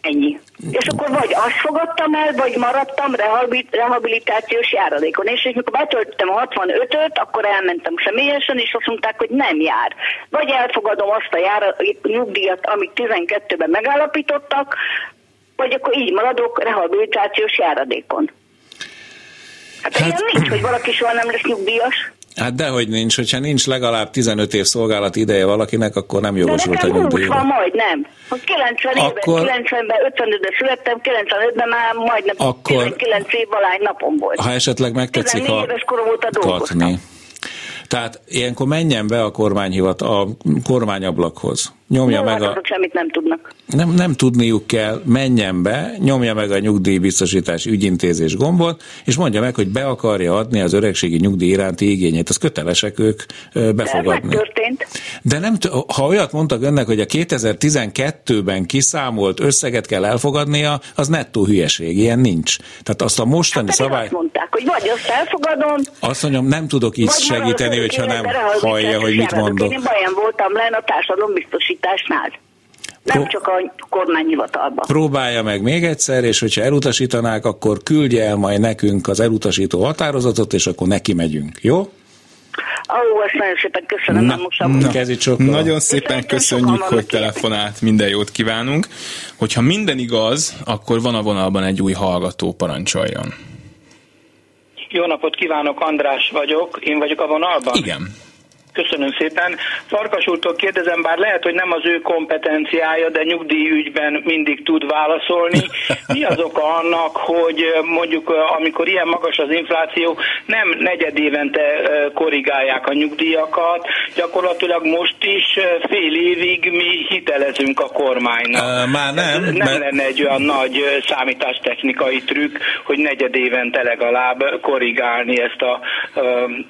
Ennyi. És akkor vagy azt fogadtam el, vagy maradtam rehabi- rehabilitációs járadékon. És mikor betöltöttem a 65-öt, akkor elmentem személyesen, és azt mondták, hogy nem jár. Vagy elfogadom azt a jára, nyugdíjat, amit 12-ben megállapítottak, vagy akkor így maradok rehabilitációs járadékon. Hát, hát ilyen nincs, hogy valaki soha nem lesz nyugdíjas. Hát dehogy nincs, hogyha nincs legalább 15 év szolgálat ideje valakinek, akkor nem jogosult a nekem 20 nyugdíjra. van majdnem. Hogy 90 éve, Akkor- 90-ben, 55-ben születtem, 95-ben már majdnem Akkor- 19 év valány napom volt. Ha esetleg megtetszik 14 a éves korom óta dolgoztam. katni. Tehát ilyenkor menjen be a kormányhivat, a kormányablakhoz. Nyomja meg hát a... semmit nem tudnak. Nem, nem tudniuk kell, menjen be, nyomja meg a nyugdíjbiztosítási ügyintézés gombot, és mondja meg, hogy be akarja adni az öregségi nyugdíj iránti igényét. Ezt kötelesek ők De ez befogadni. megtörtént. De nem, ha olyat mondtak önnek, hogy a 2012-ben kiszámolt összeget kell elfogadnia, az nettó hülyeség, ilyen nincs. Tehát azt a mostani Pedig szabály... azt mondták, hogy vagy azt elfogadom, Azt mondjam, nem tudok így segíteni, hogyha nem hallja, hogy mit járadék. mondok. Én baján voltam lenne a társadalombiztosításnál. Nem csak a kormányhivatalban. Próbálja meg még egyszer, és hogyha elutasítanák, akkor küldje el majd nekünk az elutasító határozatot, és akkor neki megyünk, jó? Ó, ezt nagyon szépen köszönöm, nem most. Na. Nagyon szépen köszönjük, sokan hogy telefonált, minden jót kívánunk. Hogyha minden igaz, akkor van a vonalban egy új hallgató, parancsoljon. Jó napot kívánok, András vagyok. Én vagyok a vonalban? Igen. Köszönöm szépen. Farkas úrtól kérdezem, bár lehet, hogy nem az ő kompetenciája, de nyugdíjügyben mindig tud válaszolni. Mi az oka annak, hogy mondjuk amikor ilyen magas az infláció, nem negyed évente korrigálják a nyugdíjakat, gyakorlatilag most is fél évig mi hitelezünk a kormánynak. Már nem, Ez nem mert- lenne egy olyan nagy számítástechnikai trükk, hogy negyed évente legalább korrigálni ezt a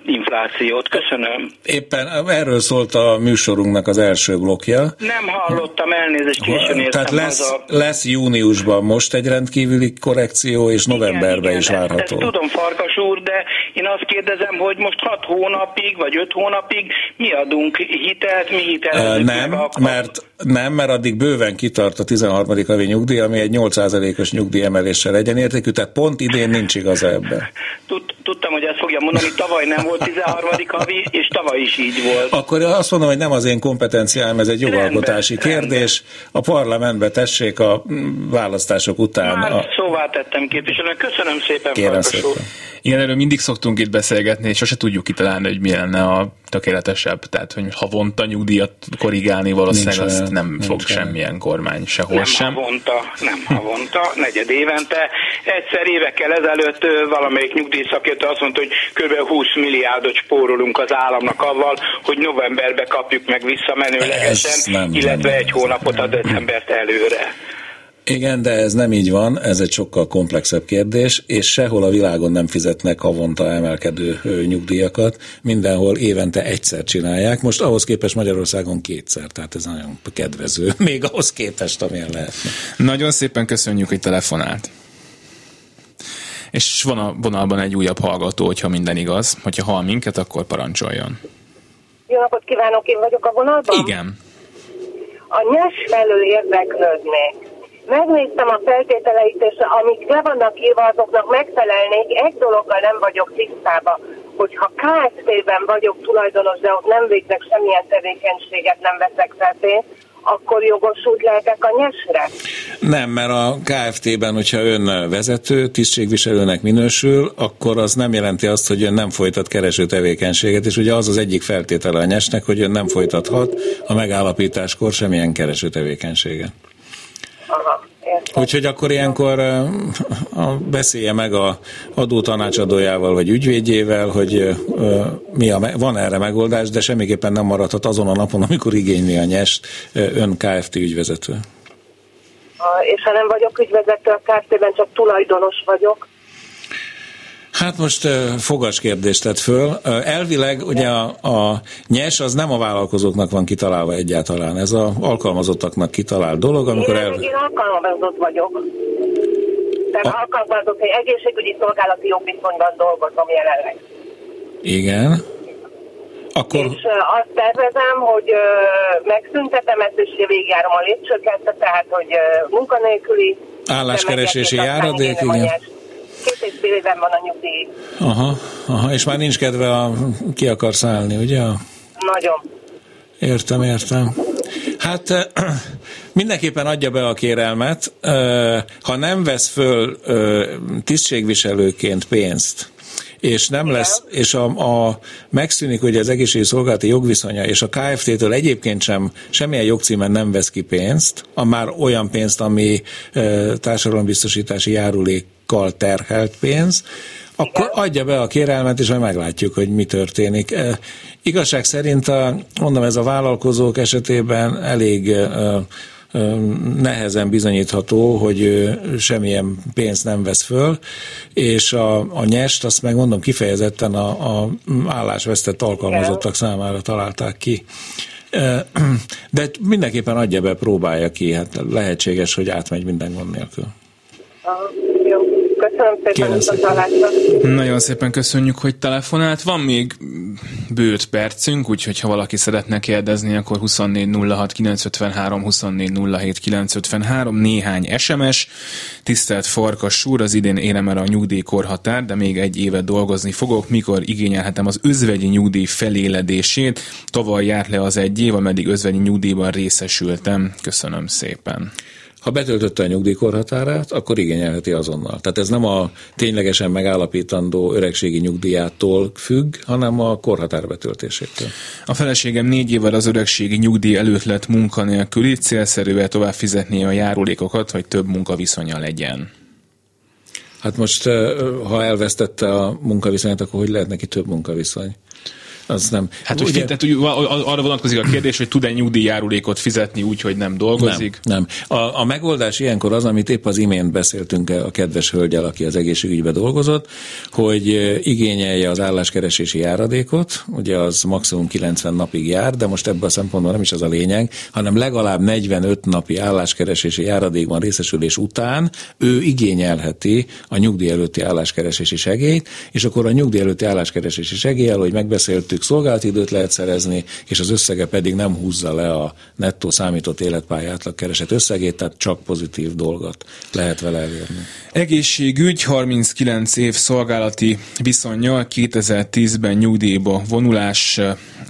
inflációt. Köszönöm. Éppen szépen, erről szólt a műsorunknak az első blokja. Nem hallottam, elnézést, későn értem Tehát lesz, haza. lesz júniusban most egy rendkívüli korrekció, és novemberben igen, is igen, várható. Ezt tudom, Farkas úr, de én azt kérdezem, hogy most hat hónapig, vagy öt hónapig mi adunk hitelt, mi hitelezzük Nem, mert, nem, mert addig bőven kitart a 13. havi nyugdíj, ami egy 8%-os nyugdíjemeléssel egyenértékű, tehát pont idén nincs igaza ebben. Tud, tudtam, hogy ezt fogja mondani, tavaly nem volt 13. havi, és tavaly is így volt. Akkor azt mondom, hogy nem az én kompetenciám, ez egy jogalkotási Rendben, kérdés. A parlamentbe tessék a választások után. Már A... szóvá tettem képviselő. Köszönöm szépen, Kérem szépen. Igen, erről mindig szoktunk itt beszélgetni, és sose tudjuk kitalálni, hogy mi lenne a tökéletesebb. Tehát, hogy havonta nyugdíjat korrigálni valószínűleg Nincs azt olyan, nem nincs fog olyan. semmilyen kormány sehol Nem sem. havonta, nem havonta, negyed évente. Egyszer évekkel ezelőtt valamelyik nyugdíjszakértő azt mondta, hogy kb. 20 milliárdot spórolunk az államnak avval, hogy novemberbe kapjuk meg visszamenőlegesen, illetve nem- egy hónapot a decembert előre. Igen, de ez nem így van, ez egy sokkal komplexebb kérdés, és sehol a világon nem fizetnek havonta emelkedő nyugdíjakat, mindenhol évente egyszer csinálják, most ahhoz képest Magyarországon kétszer, tehát ez nagyon kedvező, [laughs] még ahhoz képest, amilyen lehetne. Nagyon szépen köszönjük, hogy telefonált. És van a vonalban egy újabb hallgató, hogyha minden igaz. Hogyha hall minket, akkor parancsoljon. Jó napot kívánok, én vagyok a vonalban? Igen. A nyes felől érdeklődnék. Megnéztem a feltételeit, és amik le vannak írva, azoknak megfelelnék. Egy dologgal nem vagyok tisztában, hogyha KST-ben vagyok tulajdonos, de ott nem végzek semmilyen tevékenységet, nem veszek fel pénzt, akkor jogosult lehetek a nyesre? Nem, mert a KFT-ben, hogyha ön vezető, tisztségviselőnek minősül, akkor az nem jelenti azt, hogy ön nem folytat kereső tevékenységet, és ugye az az egyik feltétele a nyesnek, hogy ön nem folytathat a megállapításkor semmilyen kereső tevékenységet. Úgyhogy akkor ilyenkor beszélje meg a adó tanácsadójával vagy ügyvédjével, hogy mi a, van erre megoldás, de semmiképpen nem maradhat azon a napon, amikor igényli a nyest ön KFT ügyvezető. És ha nem vagyok ügyvezető a KFT-ben, csak tulajdonos vagyok, Hát most fogas kérdést tett föl. Elvileg ugye a, a nyes az nem a vállalkozóknak van kitalálva egyáltalán. Ez a alkalmazottaknak kitalált dolog, amikor én, el... én alkalmazott vagyok. Tehát alkalmazott egy egészségügyi szolgálati jogviszonyban dolgozom jelenleg. Igen. Akkor És azt tervezem, hogy megszüntetem ezt, és végigjárom a lépcsőket, tehát, hogy munkanélküli Álláskeresési járadék, a igen. nyers. Két és fél éven van a nyugdíj. Aha, aha, és már nincs kedve a, ki akar szállni, ugye? Nagyon. Értem, értem. Hát [clears throat] mindenképpen adja be a kérelmet, ha nem vesz föl tisztségviselőként pénzt, és nem lesz, és a, a, megszűnik ugye az egészségügyi szolgálati jogviszonya, és a KFT-től egyébként sem semmilyen jogcímen nem vesz ki pénzt, a már olyan pénzt, ami e, társadalombiztosítási járulékkal terhelt pénz, akkor adja be a kérelmet, és majd meglátjuk, hogy mi történik. E, igazság szerint, a, mondom, ez a vállalkozók esetében elég e, nehezen bizonyítható, hogy semmilyen pénzt nem vesz föl, és a, a nyest, azt meg mondom kifejezetten a, a állásvesztett alkalmazottak számára találták ki. De mindenképpen adja be, próbálja ki, hát lehetséges, hogy átmegy minden gond nélkül. Köszönöm szépen találatra. Nagyon szépen köszönjük, hogy telefonált. Van még bőt percünk, úgyhogy ha valaki szeretne kérdezni, akkor 2406 953, 2407 953, néhány SMS. Tisztelt Farkas úr, az idén érem el a nyugdíjkorhatár, de még egy évet dolgozni fogok, mikor igényelhetem az özvegyi nyugdíj feléledését. Tavaly járt le az egy év, ameddig özvegyi nyugdíjban részesültem. Köszönöm szépen. Ha betöltötte a nyugdíjkorhatárát, akkor igényelheti azonnal. Tehát ez nem a ténylegesen megállapítandó öregségi nyugdíjától függ, hanem a korhatár betöltésétől. A feleségem négy évvel az öregségi nyugdíj előtt lett munkanélküli, célszerűen tovább fizetnie a járulékokat, hogy több munkaviszonya legyen. Hát most, eh, ha elvesztette a munkaviszonyát, akkor hogy lehet neki több munkaviszony? Az nem. Hát, hogy, ugye, tehát, arra vonatkozik a kérdés, hogy tud-e nyugdíjjárulékot fizetni úgy, hogy nem dolgozik? Nem. nem. A, a megoldás ilyenkor az, amit épp az imént beszéltünk a kedves hölgyel, aki az egészségügybe dolgozott, hogy igényelje az álláskeresési járadékot, ugye az maximum 90 napig jár, de most ebben a szempontból nem is az a lényeg, hanem legalább 45 napi álláskeresési járadékban részesülés után ő igényelheti a nyugdíj előtti álláskeresési segélyt, és akkor a nyugdíj előtti álláskeresési segélyel, hogy megbeszéltük, szolgálati időt lehet szerezni, és az összege pedig nem húzza le a nettó számított életpálya átlag keresett összegét, tehát csak pozitív dolgot lehet vele elérni. Egészségügy 39 év szolgálati viszonyjal 2010-ben nyugdíjba vonulás,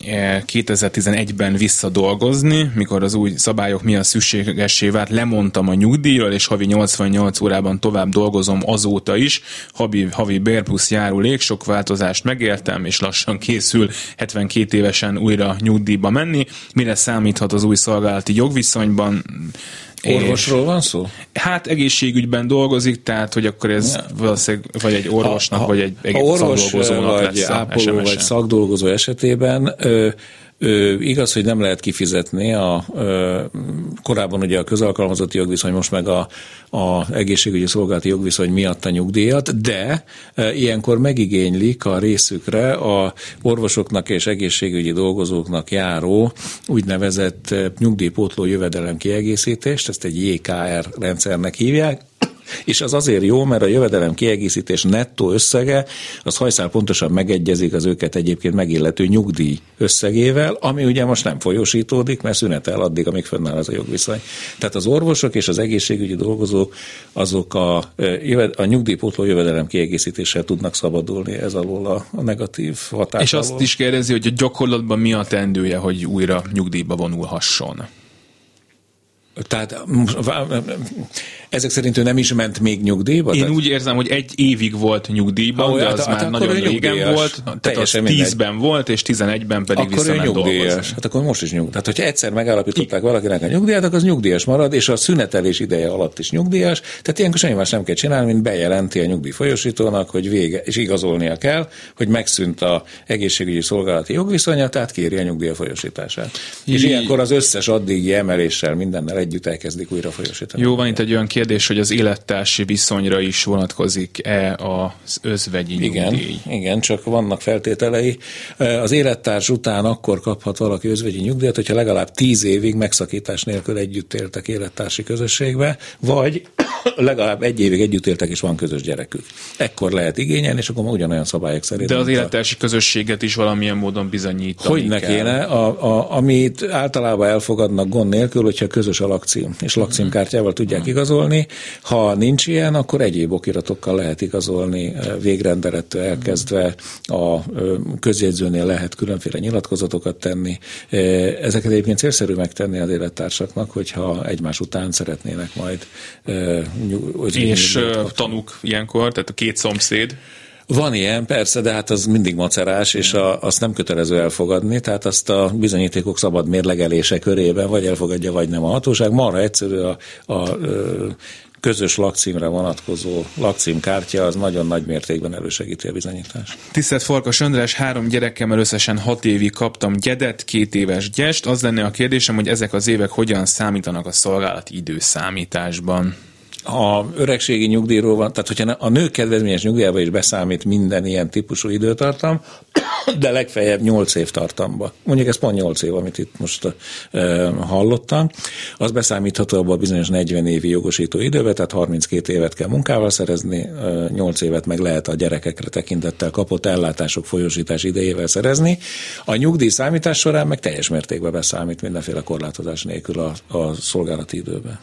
2011-ben eh, visszadolgozni, mikor az új szabályok miatt szükségessé vált, lemondtam a nyugdíjról, és havi 88 órában tovább dolgozom azóta is, havi, havi bér plusz járulék, sok változást megértem, és lassan készül 72 évesen újra nyugdíjba menni. Mire számíthat az új szolgálati jogviszonyban? Orvosról van szó? Hát egészségügyben dolgozik, tehát hogy akkor ez ja. valószínűleg vagy egy orvosnak, ha, vagy egy, egy orvos, szakdolgozónak vagy lesz ápoló, vagy szakdolgozó esetében ö, Igaz, hogy nem lehet kifizetni a korábban ugye a közalkalmazotti jogviszony, most meg a, a egészségügyi szolgálati jogviszony miatt a nyugdíjat, de ilyenkor megigénylik a részükre a orvosoknak és egészségügyi dolgozóknak járó úgynevezett nyugdíjpótló jövedelem kiegészítést, ezt egy JKR rendszernek hívják, és az azért jó, mert a jövedelem kiegészítés nettó összege az hajszál pontosan megegyezik az őket egyébként megillető nyugdíj összegével, ami ugye most nem folyosítódik, mert szünetel addig, amíg fönnáll az a jogviszony. Tehát az orvosok és az egészségügyi dolgozók azok a, a nyugdíjpótló jövedelem kiegészítéssel tudnak szabadulni ez alól a, a negatív hatás. És azt is kérdezi, hogy a gyakorlatban mi a tendője, hogy újra nyugdíjba vonulhasson? Tehát ezek szerint ő nem is ment még nyugdíjba? Én tehát... úgy érzem, hogy egy évig volt nyugdíjban, de az hát, már hát nagyon régen volt. Tehát az tízben volt, és tizenegyben pedig akkor visszament nyugdíjas. Dolgozni. Hát akkor most is nyugdíjas. Tehát, hogyha egyszer megállapították I... valakinek a nyugdíjat, akkor az nyugdíjas marad, és a szünetelés ideje alatt is nyugdíjas. Tehát ilyenkor semmi más nem kell csinálni, mint bejelenti a nyugdíj folyosítónak, hogy vége, és igazolnia kell, hogy megszűnt a egészségügyi szolgálati jogviszonya, tehát kéri a nyugdíj folyosítását. I... És ilyenkor az összes addigi emeléssel mindennel együtt elkezdik újra folyosítani. Jó, van itt egy olyan kérdés, hogy az élettársi viszonyra is vonatkozik-e az özvegyi igen, nyugdíj? Igen, csak vannak feltételei. Az élettárs után akkor kaphat valaki özvegyi nyugdíjat, hogyha legalább tíz évig megszakítás nélkül együtt éltek élettársi közösségbe, vagy legalább egy évig együtt éltek, és van közös gyerekük. Ekkor lehet igényelni, és akkor ma ugyanolyan szabályok szerint. De az élettársi közösséget is valamilyen módon bizonyítani Hogy ne kéne, a, a, amit általában elfogadnak gond nélkül, hogyha közös a lakcím, és lakcímkártyával tudják uh-huh. igazolni. Ha nincs ilyen, akkor egyéb okiratokkal lehet igazolni, végrendelettől elkezdve a közjegyzőnél lehet különféle nyilatkozatokat tenni. Ezeket egyébként célszerű megtenni az élettársaknak, hogyha egymás után szeretnének majd és tanuk ilyenkor, tehát a két szomszéd. Van ilyen, persze, de hát az mindig macerás, és a, azt nem kötelező elfogadni, tehát azt a bizonyítékok szabad mérlegelése körében vagy elfogadja, vagy nem a hatóság. Marha egyszerű a, a, a közös lakcímre vonatkozó lakcímkártya az nagyon nagy mértékben elősegíti a bizonyítást. Tisztelt Farkas András, három gyerekemmel összesen hat évig kaptam gyedet, két éves gyest. Az lenne a kérdésem, hogy ezek az évek hogyan számítanak a szolgálati időszámításban? A öregségi nyugdíjról van, tehát hogyha a nők kedvezményes nyugdíjába is beszámít minden ilyen típusú időtartam, [coughs] de legfeljebb 8 év tartamba. Mondjuk ez pont 8 év, amit itt most e, hallottam. Az beszámítható abban a bizonyos 40 évi jogosító időbe, tehát 32 évet kell munkával szerezni, e, 8 évet meg lehet a gyerekekre tekintettel kapott ellátások folyosítás idejével szerezni. A nyugdíj számítás során meg teljes mértékben beszámít mindenféle korlátozás nélkül a, a szolgálati időbe.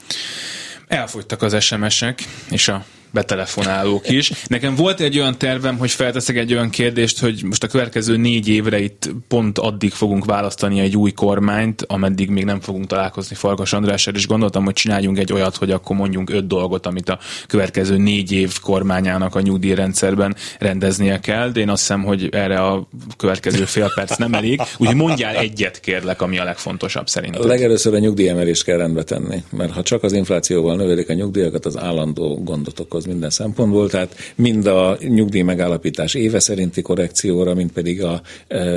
Elfogytak az SMS-ek, és a betelefonálók is. Nekem volt egy olyan tervem, hogy felteszek egy olyan kérdést, hogy most a következő négy évre itt pont addig fogunk választani egy új kormányt, ameddig még nem fogunk találkozni Farkas Andrással, és gondoltam, hogy csináljunk egy olyat, hogy akkor mondjunk öt dolgot, amit a következő négy év kormányának a nyugdíjrendszerben rendeznie kell, de én azt hiszem, hogy erre a következő fél perc nem elég, úgyhogy mondjál egyet kérlek, ami a legfontosabb szerintem. Legelőször a nyugdíjemelést kell rendbe tenni, mert ha csak az inflációval növelik a nyugdíjakat, az állandó gondot okoz korrekcióhoz minden szempontból, tehát mind a nyugdíj megállapítás éve szerinti korrekcióra, mind pedig a,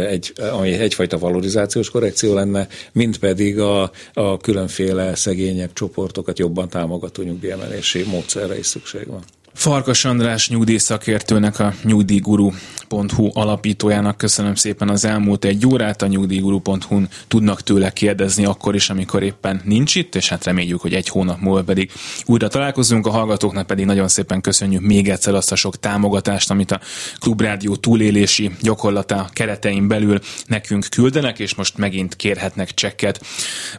egy, ami egyfajta valorizációs korrekció lenne, mind pedig a, a különféle szegényebb csoportokat jobban támogató nyugdíjemelési módszerre is szükség van. Farkas András nyugdíjszakértőnek, a nyugdíjguru.hu alapítójának köszönöm szépen az elmúlt egy órát. A nyugdíjguru.hu-n tudnak tőle kérdezni akkor is, amikor éppen nincs itt, és hát reméljük, hogy egy hónap múlva pedig újra találkozunk. A hallgatóknak pedig nagyon szépen köszönjük még egyszer azt a sok támogatást, amit a Klubrádió túlélési gyakorlata keretein belül nekünk küldenek, és most megint kérhetnek csekket.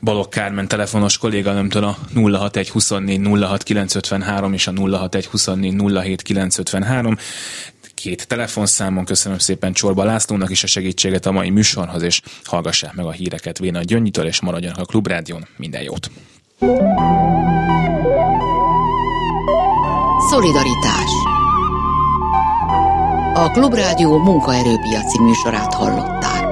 Balok Kármen telefonos kolléganőmtől a 061 24 06 953 és a 061 24 07953 két telefonszámon. Köszönöm szépen Csorba Lászlónak is a segítséget a mai műsorhoz, és hallgassák meg a híreket Véna Gyöngyitől, és maradjanak a Klubrádión. Minden jót! Szolidaritás A Klubrádió munkaerőpiaci műsorát hallott.